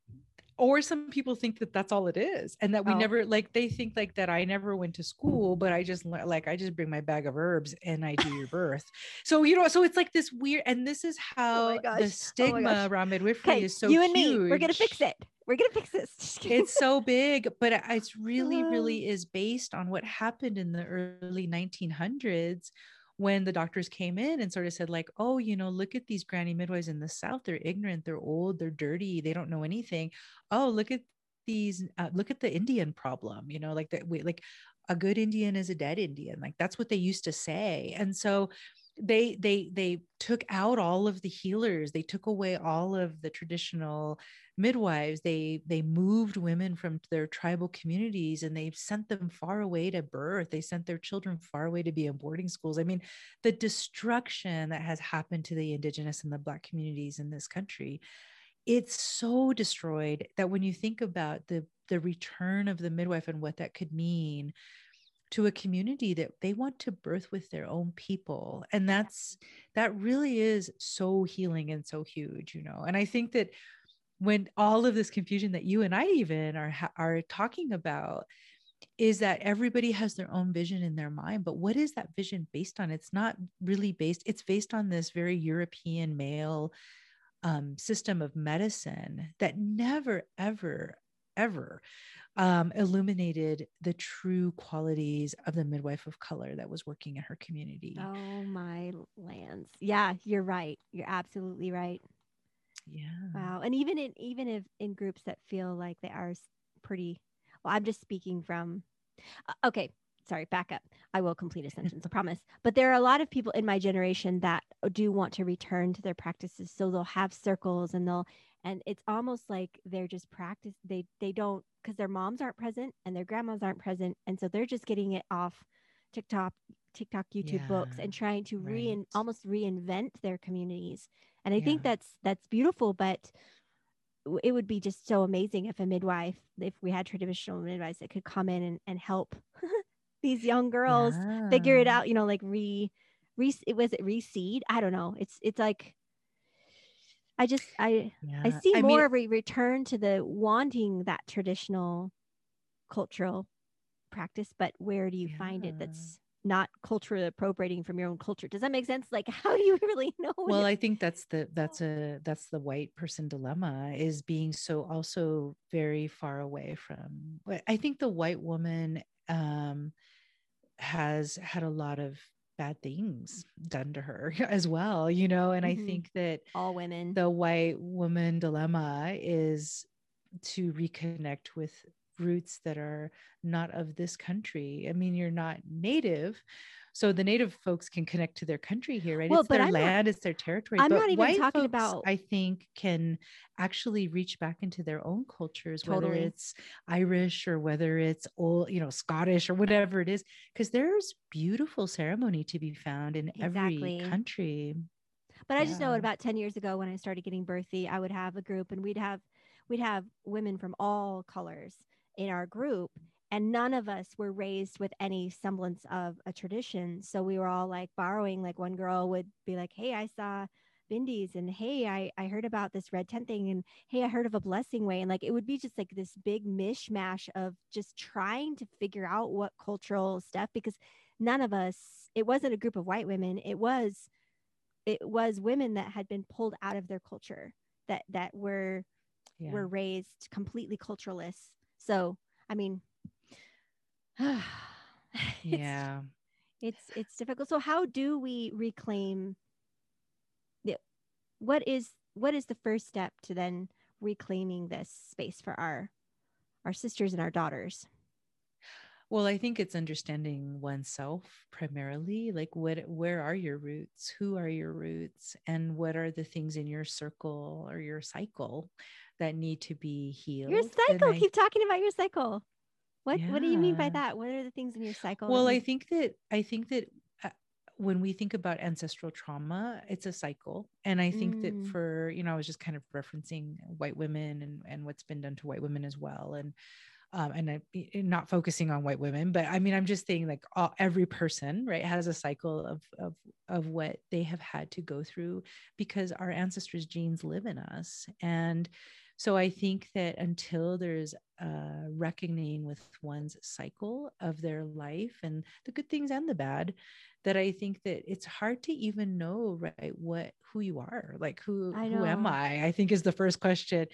or some people think that that's all it is, and that we Oh. never like they think like that. I never went to school, but I just like I just bring my bag of herbs and I do your [LAUGHS] birth. So you know, so it's like this weird, and this is oh how. Oh the stigma gosh. around midwifery okay, is so you and me, we're gonna fix it. We're gonna fix this. It's so big but it's really Oh. really [LAUGHS] is based on what happened in the early 1900s when the doctors came in and sort of said like oh you know look at these granny midwives in the south they're ignorant they're old they're dirty they don't know anything. Oh look at these uh, look at the indian problem you know like that we like a good indian is a dead indian like that's what they used to say. And so they they they took out all of the healers. They took away all of the traditional midwives. They they moved women from their tribal communities and they sent them far away to birth. They sent their children far away to be in boarding schools. I mean the destruction that has happened to the indigenous and the black communities in this country it's so destroyed that when you think about the the return of the midwife and what that could mean to a community that they want to birth with their own people and that's that really is so healing and so huge you know and i think that when all of this confusion that you and i even are are talking about is that everybody has their own vision in their mind but what is that vision based on? It's not really based it's based on this very european male um, system of medicine that never ever ever um, illuminated the true qualities of the midwife of color that was working in her community. oh my lands. Yeah, you're right. You're absolutely right. Yeah. Wow. And even in even if in groups that feel like they are pretty well, I'm just speaking from uh, okay, sorry, back up. I will complete a [LAUGHS] sentence, I promise. But there are a lot of people in my generation that do want to return to their practices. So they'll have circles and they'll and it's almost like they're just practice they they don't because their moms aren't present and their grandmas aren't present. And so they're just getting it off TikTok, TikTok, YouTube books and trying to rein right. almost reinvent their communities. And I think that's that's beautiful, but it would be just so amazing if a midwife, if we had traditional midwives that could come in and, and help [LAUGHS] these young girls figure it out, you know, like re, re, was it reseed? I don't know. It's, it's like, I just, I, I see mean, more of a return to the wanting that traditional cultural practice, but where do you find it that's not culturally appropriating from your own culture? Does that make sense? Like, [LAUGHS] how do you really know? well i think that's the that's a that's the white person dilemma is being so also very far away from i think the white woman um has had a lot of bad things done to her [LAUGHS] as well you know and Mhm. i think that all women. the white woman dilemma is to reconnect with roots that are not of this country. I mean, you're not native. So the native folks can connect to their country here, right? Well, it's but their I'm not- land, it's their territory. I'm but not even white talking folks, about- I think, can actually reach back into their own cultures, whether it's Irish or whether it's old, you know, Scottish or whatever it is, because there's beautiful ceremony to be found in Exactly. every country. But I just know about 10 years ago when I started getting birthy, I would have a group and we'd have we'd have women from all colors in our group and none of us were raised with any semblance of a tradition. So we were all like borrowing like one girl would be like, "Hey, I saw Bindis and hey, I, I heard about this red tent thing and hey, I heard of a blessing way. And like it would be just like this big mishmash of just trying to figure out what cultural stuff because none of us, it wasn't a group of white women. It was it was women that had been pulled out of their culture that that were yeah. were raised completely cultureless. So I mean [SIGHS] yeah. it's it's difficult. So how do we reclaim the, what is what is the first step to then reclaiming this space for our our sisters and our daughters? Well i think it's understanding oneself primarily like what where are your roots? Who are your roots? And what are the things in your circle or your cycle that need to be healed? Your cycle I, keep talking about your cycle what yeah. what do you mean by that? What are the things in your cycle? Well, I think that I think that uh, when we think about ancestral trauma, it's a cycle. And I think mm. that for, you know, I was just kind of referencing white women and, and what's been done to white women as well. And um, and I, not focusing on white women, but I mean, I'm just saying like all, every person, right, has a cycle of, of, of what they have had to go through because our ancestors' genes live in us. And so I think that until there's a reckoning with one's cycle of their life and the good things and the bad, that I think that it's hard to even know right what who you are, like who who am I? I think is the first question.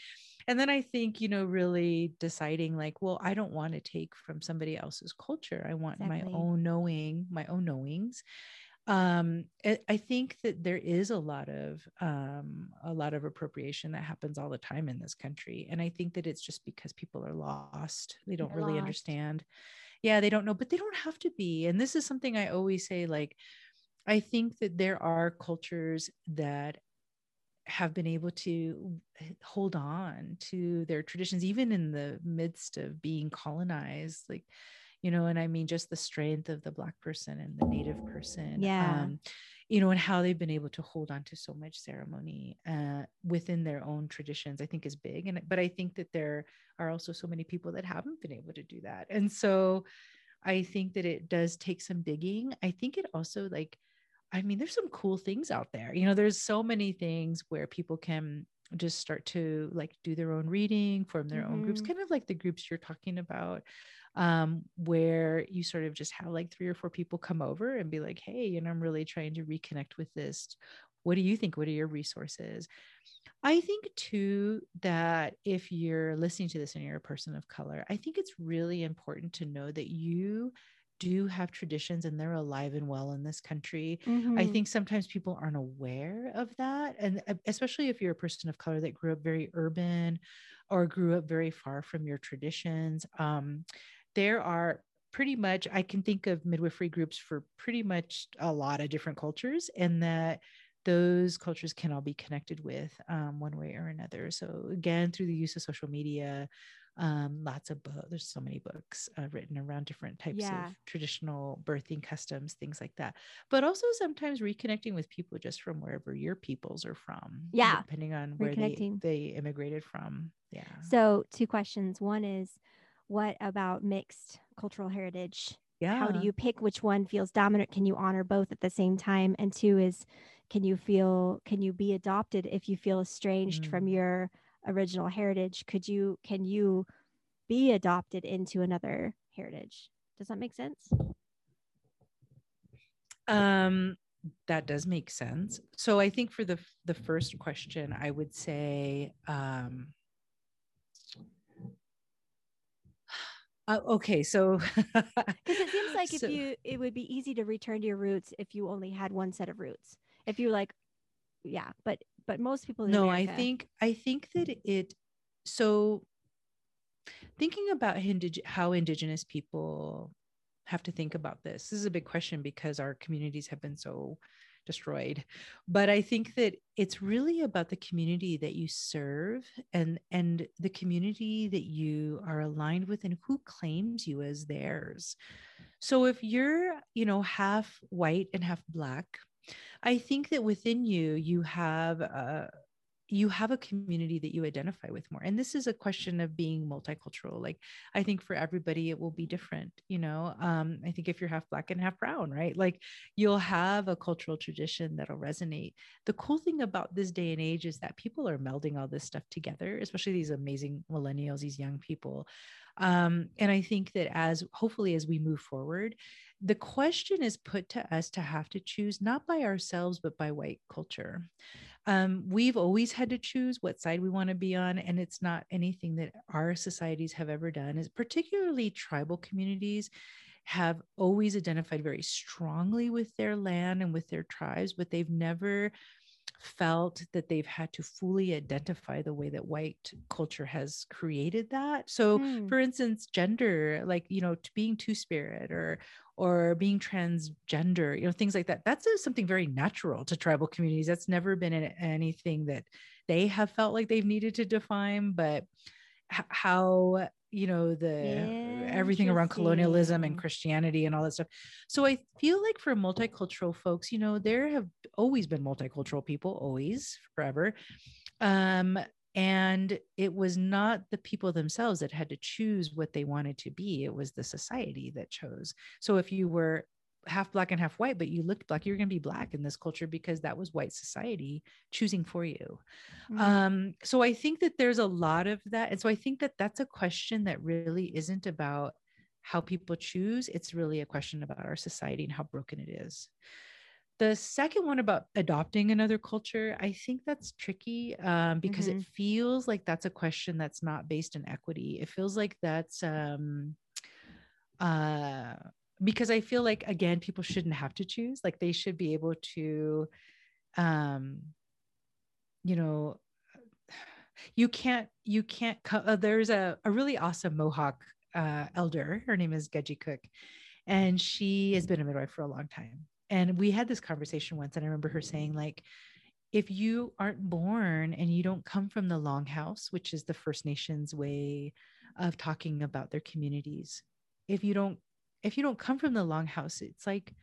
And then I think, you know, really deciding like, well, I don't want to take from somebody else's culture. I want exactly. my own knowing, my own knowings um, I think that there is a lot of um, a lot of appropriation that happens all the time in this country, and I think that it's just because people are lost; they don't They're really lost. understand. Yeah, they don't know, but they don't have to be. And this is something I always say: like, I think that there are cultures that have been able to hold on to their traditions, even in the midst of being colonized, like you know, and I mean just the strength of the Black person and the Native person. Yeah. Um, you know, and how they've been able to hold on to so much ceremony uh, within their own traditions, I think is big. And but I think that there are also so many people that haven't been able to do that. And so I think that it does take some digging. I think it also like, I mean, there's some cool things out there. You know, there's so many things where people can just start to like do their own reading, form their mm-hmm. own groups, mm-hmm. kind of like the groups you're talking about um, where you sort of just have like three or four people come over and be like, hey, you know, I'm really trying to reconnect with this. What do you think? What are your resources? I think too that if you're listening to this and you're a person of color, I think it's really important to know that you do have traditions and they're alive and well in this country. Mm-hmm. I think sometimes people aren't aware of that. And uh, especially if you're a person of color that grew up very urban or grew up very far from your traditions. Um, there are pretty much i can think of midwifery groups for pretty much a lot of different cultures and that those cultures can all be connected with um, one way or another so again through the use of social media um, lots of books there's so many books uh, written around different types yeah. of traditional birthing customs things like that but also sometimes reconnecting with people just from wherever your peoples are from yeah depending on where they, they immigrated from yeah so two questions one is what about mixed cultural heritage? Yeah. How do you pick which one feels dominant? Can you honor both at the same time? And two is, can you feel, can you be adopted if you feel estranged mm. from your original heritage? Could you, can you be adopted into another heritage? Does that make sense? Um, that does make sense. So I think for the the first question, I would say um, Uh, okay, so [LAUGHS] because it seems like so, if you, it would be easy to return to your roots if you only had one set of roots. If you like, yeah, but but most people. no, America, I think I think that it. So, thinking about indig- how Indigenous people have to think about this. This is a big question because our communities have been so destroyed but i think that it's really about the community that you serve and and the community that you are aligned with and who claims you as theirs so if you're you know half white and half black i think that within you you have a you have a community that you identify with more. And this is a question of being multicultural. Like i think for everybody it will be different you know? Um, i think if you're half black and half brown right? Like you'll have a cultural tradition that'll resonate. The cool thing about this day and age is that people are melding all this stuff together especially these amazing millennials these young people. Um, and i think that as hopefully as we move forward the question is put to us to have to choose not by ourselves but by white culture um, we've always had to choose what side we want to be on and it's not anything that our societies have ever done is particularly tribal communities have always identified very strongly with their land and with their tribes but they've never felt that they've had to fully identify the way that white culture has created that so mm. for instance gender like you know being two spirit or or being transgender you know things like that. That's something very natural to tribal communities. That's never been anything that they have felt like they've needed to define but how you know the everything around colonialism and christianity and all that stuff. So i feel like for multicultural folks you know there have always been multicultural people always forever. Um and it was not the people themselves that had to choose what they wanted to be it was the society that chose so if you were half black and half white, but you looked black, you're going to be black in this culture because that was white society choosing for you. Mm-hmm. Um, so I think that there's a lot of that. And so I think that that's a question that really isn't about how people choose. It's really a question about our society and how broken it is. The second one about adopting another culture, I think that's tricky um, because mm-hmm. it feels like that's a question that's not based in equity. It feels like that's um, uh, because I feel like again, people shouldn't have to choose. Like they should be able to, um, you know, you can't you can't. Uh, there's a a really awesome Mohawk uh, elder. Her name is Katsi Cook, and she has been a midwife for a long time. And we had this conversation once, and I remember her saying like. If you aren't born and you don't come from the Longhouse, which is the First Nations way of talking about their communities, if you don't if you don't come from the longhouse, it's like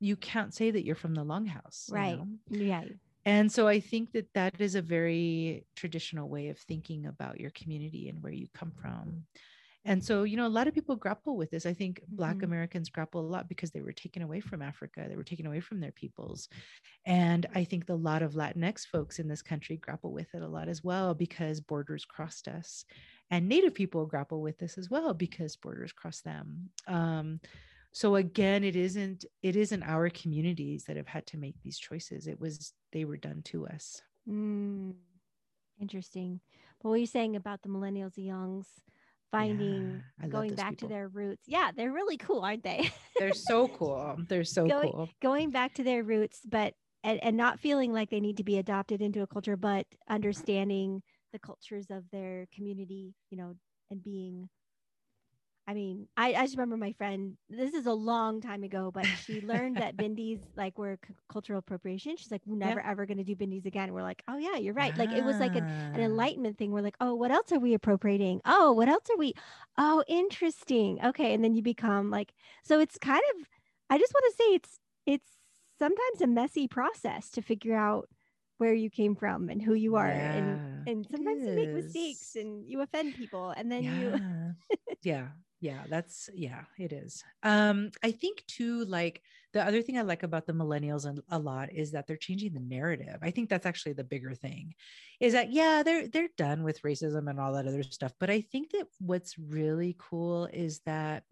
you can't say that you're from the longhouse. Right. You know? Yeah. And so I think that that is a very traditional way of thinking about your community and where you come from. And so, you know, a lot of people grapple with this. I think Black mm-hmm. Americans grapple a lot because they were taken away from Africa, they were taken away from their peoples. And I think a lot of Latinx folks in this country grapple with it a lot as well because borders crossed us and native people grapple with this as well because borders cross them um, so again it isn't it isn't our communities that have had to make these choices it was they were done to us mm, interesting what were you saying about the millennials the youngs finding yeah, going back people. to their roots. Yeah they're really cool aren't they? They're so [LAUGHS] cool. They're so going, cool. going back to their roots but and, and not feeling like they need to be adopted into a culture but understanding the cultures of their community, you know, and being I mean, I, I just remember my friend, this is a long time ago, but she learned that [LAUGHS] bindis like were c- cultural appropriation. She's like, we're never ever going to do bindis again. We're like, oh yeah, you're right. Like it was like an, an ah. enlightenment thing. We're like, oh, what else are we appropriating? Oh, what else are we? Oh, interesting. Okay. And then you become like, so it's kind of, I just want to say it's, it's sometimes a messy process to figure out where you came from and who you are yeah, and and sometimes you make mistakes and you offend people and then yeah. you yeah [LAUGHS] yeah that's yeah it is um i think too like the other thing i like about the millennials a lot is that they're changing the narrative i think that's actually the bigger thing is that yeah they're they're done with racism and all that other stuff but i think that what's really cool is that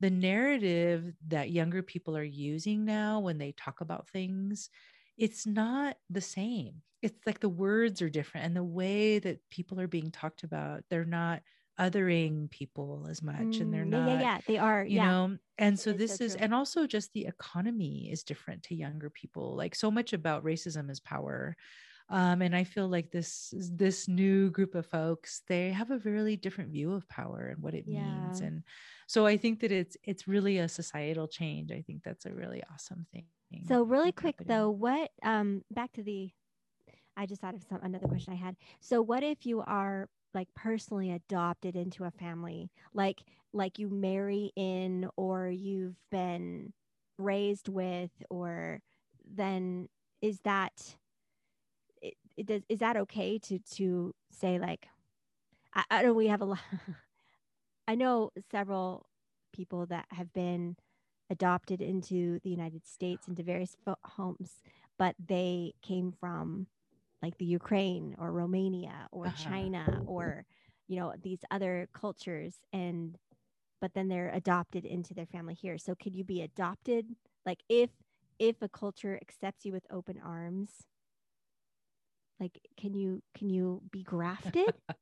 the narrative that younger people are using now when they talk about things it's not the same. It's like the words are different and the way that people are being talked about, they're not othering people as much mm, and they're not yeah, yeah, they are you yeah. know and so this so is and also just the economy is different to younger people like so much about racism is power um, and i feel like this this new group of folks they have a really different view of power and what it yeah. means and so i think that it's it's really a societal change i think that's a really awesome thing so really quick happening. though, what um back to the I just thought of some another question I had. So what if you are like personally adopted into a family, like like you marry in or you've been raised with or then is that it does is that okay to to say like I, I know we have a lot [LAUGHS] I know several people that have been adopted into the United States into various homes, but they came from like the Ukraine or Romania or Uh-huh. China or you know these other cultures and but then they're adopted into their family here. So could you be adopted like if if a culture accepts you with open arms? Like can you can you be grafted? [LAUGHS]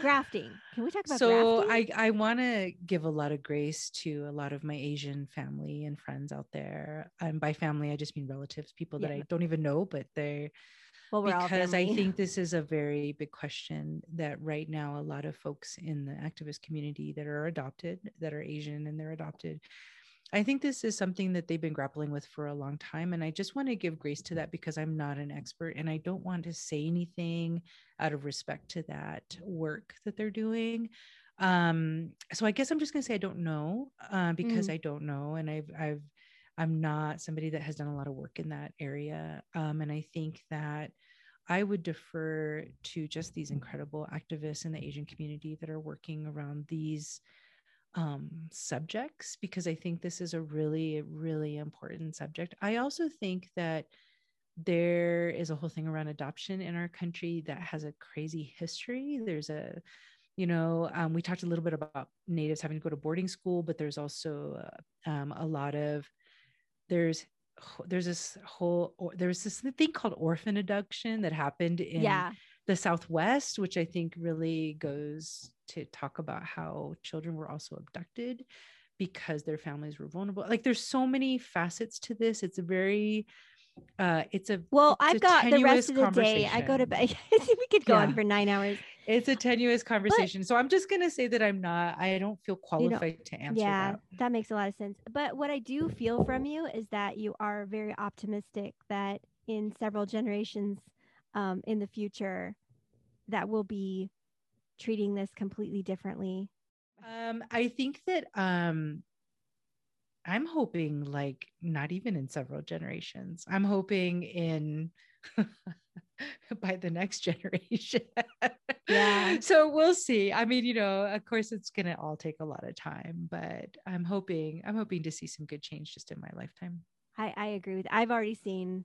grafting. Can we talk about so grafting? i i want to give a lot of grace to a lot of my asian family and friends out there and by family i just mean relatives people that Yeah. i don't even know but they're well, we're all because I think this is a very big question that right now a lot of folks in the activist community that are adopted, that are Asian and they're adopted, I think this is something that they've been grappling with for a long time. And I just want to give grace to that because I'm not an expert and I don't want to say anything out of respect to that work that they're doing. Um, so I guess I'm just gonna say I don't know uh, because I don't know, and I've I've I'm not somebody that has done a lot of work in that area. Um, and I think that I would defer to just these incredible activists in the Asian community that are working around these um, subjects because I think this is a really, really important subject. I also think that there is a whole thing around adoption in our country that has a crazy history. There's a you know um, we talked a little bit about natives having to go to boarding school but there's also uh, um, a lot of there's there's this whole or there's this thing called orphan abduction that happened in yeah. the southwest which i think really goes to talk about how children were also abducted because their families were vulnerable like there's so many facets to this it's a very uh it's a Well, it's a I've got the rest of the day. I go to bed. [LAUGHS] we could go on for nine hours. it's a tenuous conversation so i'm just going to say that i'm not i don't feel You know, qualified to answer yeah, that that makes a lot of sense. But what I do feel from you is that you are very optimistic that in several generations um, in the future, that we'll be treating this completely differently. Um, I think that um I'm hoping like not even in several generations. I'm hoping in [LAUGHS] by the next generation. Yeah. [LAUGHS] So we'll see. I mean, you know, of course it's gonna all take a lot of time, but I'm hoping I'm hoping to see some good change just in my lifetime. I, I agree with. I've already seen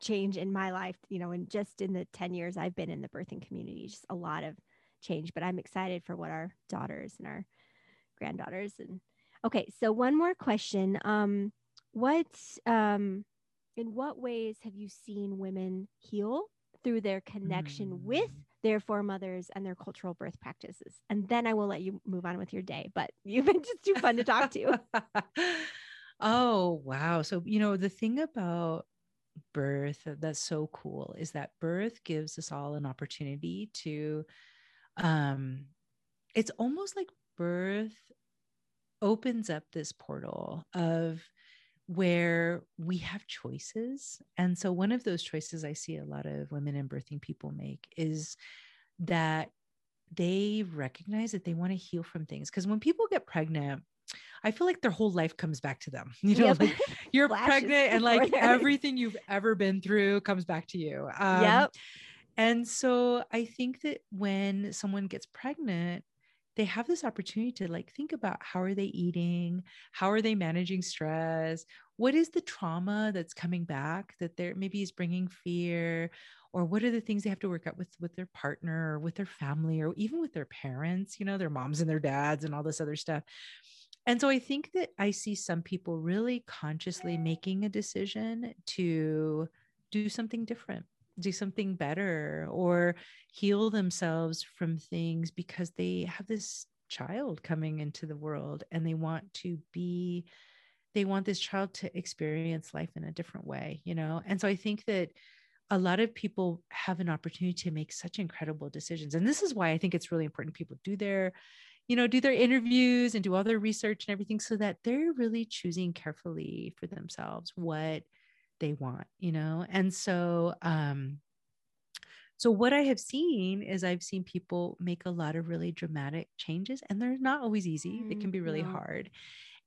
change in my life. You know, in just in the ten years I've been in the birthing community, just a lot of change. But I'm excited for what our daughters and our granddaughters and okay. So one more question. Um, what um, in what ways have you seen women heal through their connection with Mm. their foremothers and their cultural birth practices? And then I will let you move on with your day. But [LAUGHS] you've been just too fun to talk to. [LAUGHS] oh, wow. So, you know, the thing about birth that's so cool is that birth gives us all an opportunity to um it's almost like birth opens up this portal of where we have choices. And so, one of those choices I see a lot of women and birthing people make is that they recognize that they want to heal from things. Because when people get pregnant, I feel like their whole life comes back to them. [LAUGHS] You know, Yep. like [LAUGHS] you're Flashes pregnant and like before their eyes. everything you've ever been through comes back to you. Um, yep. And so I think that when someone gets pregnant, they have this opportunity to like think about how are they eating? How are they managing stress? What is the trauma that's coming back that there maybe is bringing fear? Or what are the things they have to work out with with their partner or with their family or even with their parents, you know, their moms and their dads and all this other stuff. And so I think that I see some people really consciously making a decision to do something different do something better or heal themselves from things because they have this child coming into the world and they want to be they want this child to experience life in a different way you know? And so i think that a lot of people have an opportunity to make such incredible decisions. And this is why i think it's really important people do their you know do their interviews and do all their research and everything so that they're really choosing carefully for themselves what they want you know and so um so what i have seen is i've seen people make a lot of really dramatic changes and they're not always easy they can Mm, be really no. hard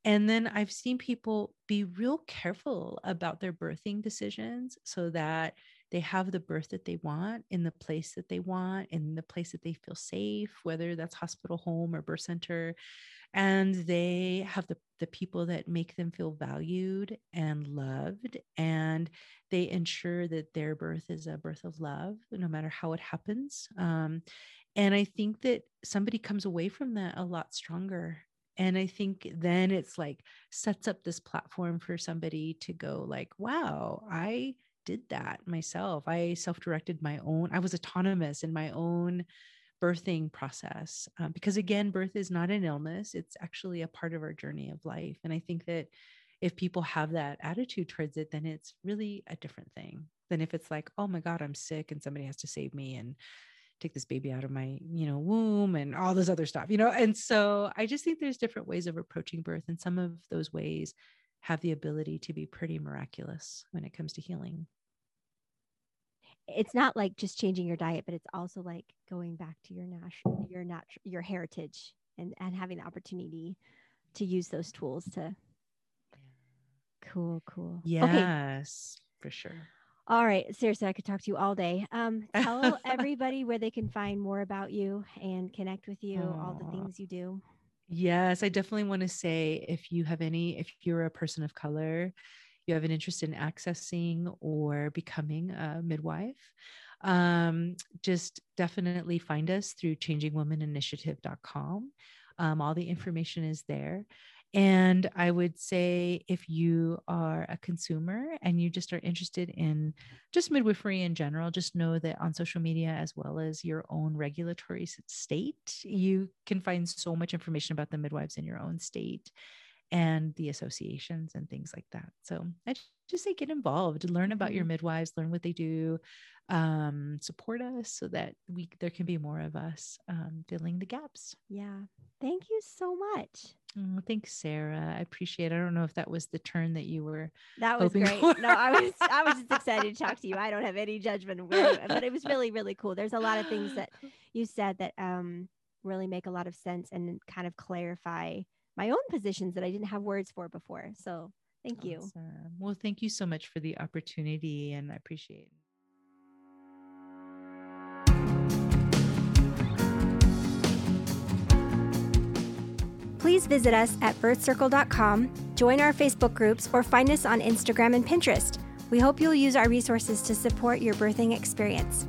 and then i've seen people be real careful about their birthing decisions so that they have the birth that they want in the place that they want, in the place that they feel safe, whether that's hospital, home, or birth center. And they have the, the people that make them feel valued and loved. And they ensure that their birth is a birth of love, no matter how it happens. Um, and I think that somebody comes away from that a lot stronger and i think then it's like sets up this platform for somebody to go like wow i did that myself i self-directed my own i was autonomous in my own birthing process um, because again birth is not an illness it's actually a part of our journey of life and i think that if people have that attitude towards it then it's really a different thing than if it's like oh my god i'm sick and somebody has to save me and take this baby out of my you know womb and all this other stuff you know and so i just think there's different ways of approaching birth and some of those ways have the ability to be pretty miraculous when it comes to healing it's not like just changing your diet but it's also like going back to your national your natural your heritage and and having the opportunity to use those tools to cool cool yes okay. for sure all right. Seriously, I could talk to you all day. Um, [LAUGHS] tell everybody where they can find more about you and connect with you, Aww. all the things you do. Yes, I definitely want to say if you have any, if you're a person of color, you have an interest in accessing or becoming a midwife, um, just definitely find us through changingwomaninitiative.com. Um, all the information is there. And I would say if you are a consumer and you just are interested in just midwifery in general, just know that on social media as well as your own regulatory state, you can find so much information about the midwives in your own state and the associations and things like that. So I just say get involved, learn about your mm-hmm. midwives, learn what they do, um, support us so that we there can be more of us um, filling the gaps. Yeah. Thank you so much. Oh, thanks, Sarah. I appreciate. It. I don't know if that was the turn that you were. That was great. For. No, I was. I was just excited to talk to you. I don't have any judgment, but it was really, really cool. There's a lot of things that [LAUGHS] you said that um, really make a lot of sense and kind of clarify my own positions that I didn't have words for before. So thank awesome. you. Well, thank you so much for the opportunity, and I appreciate. it. please visit us at birthcircle.com, join our Facebook groups, or find us on Instagram and Pinterest. We hope you'll use our resources to support your birthing experience.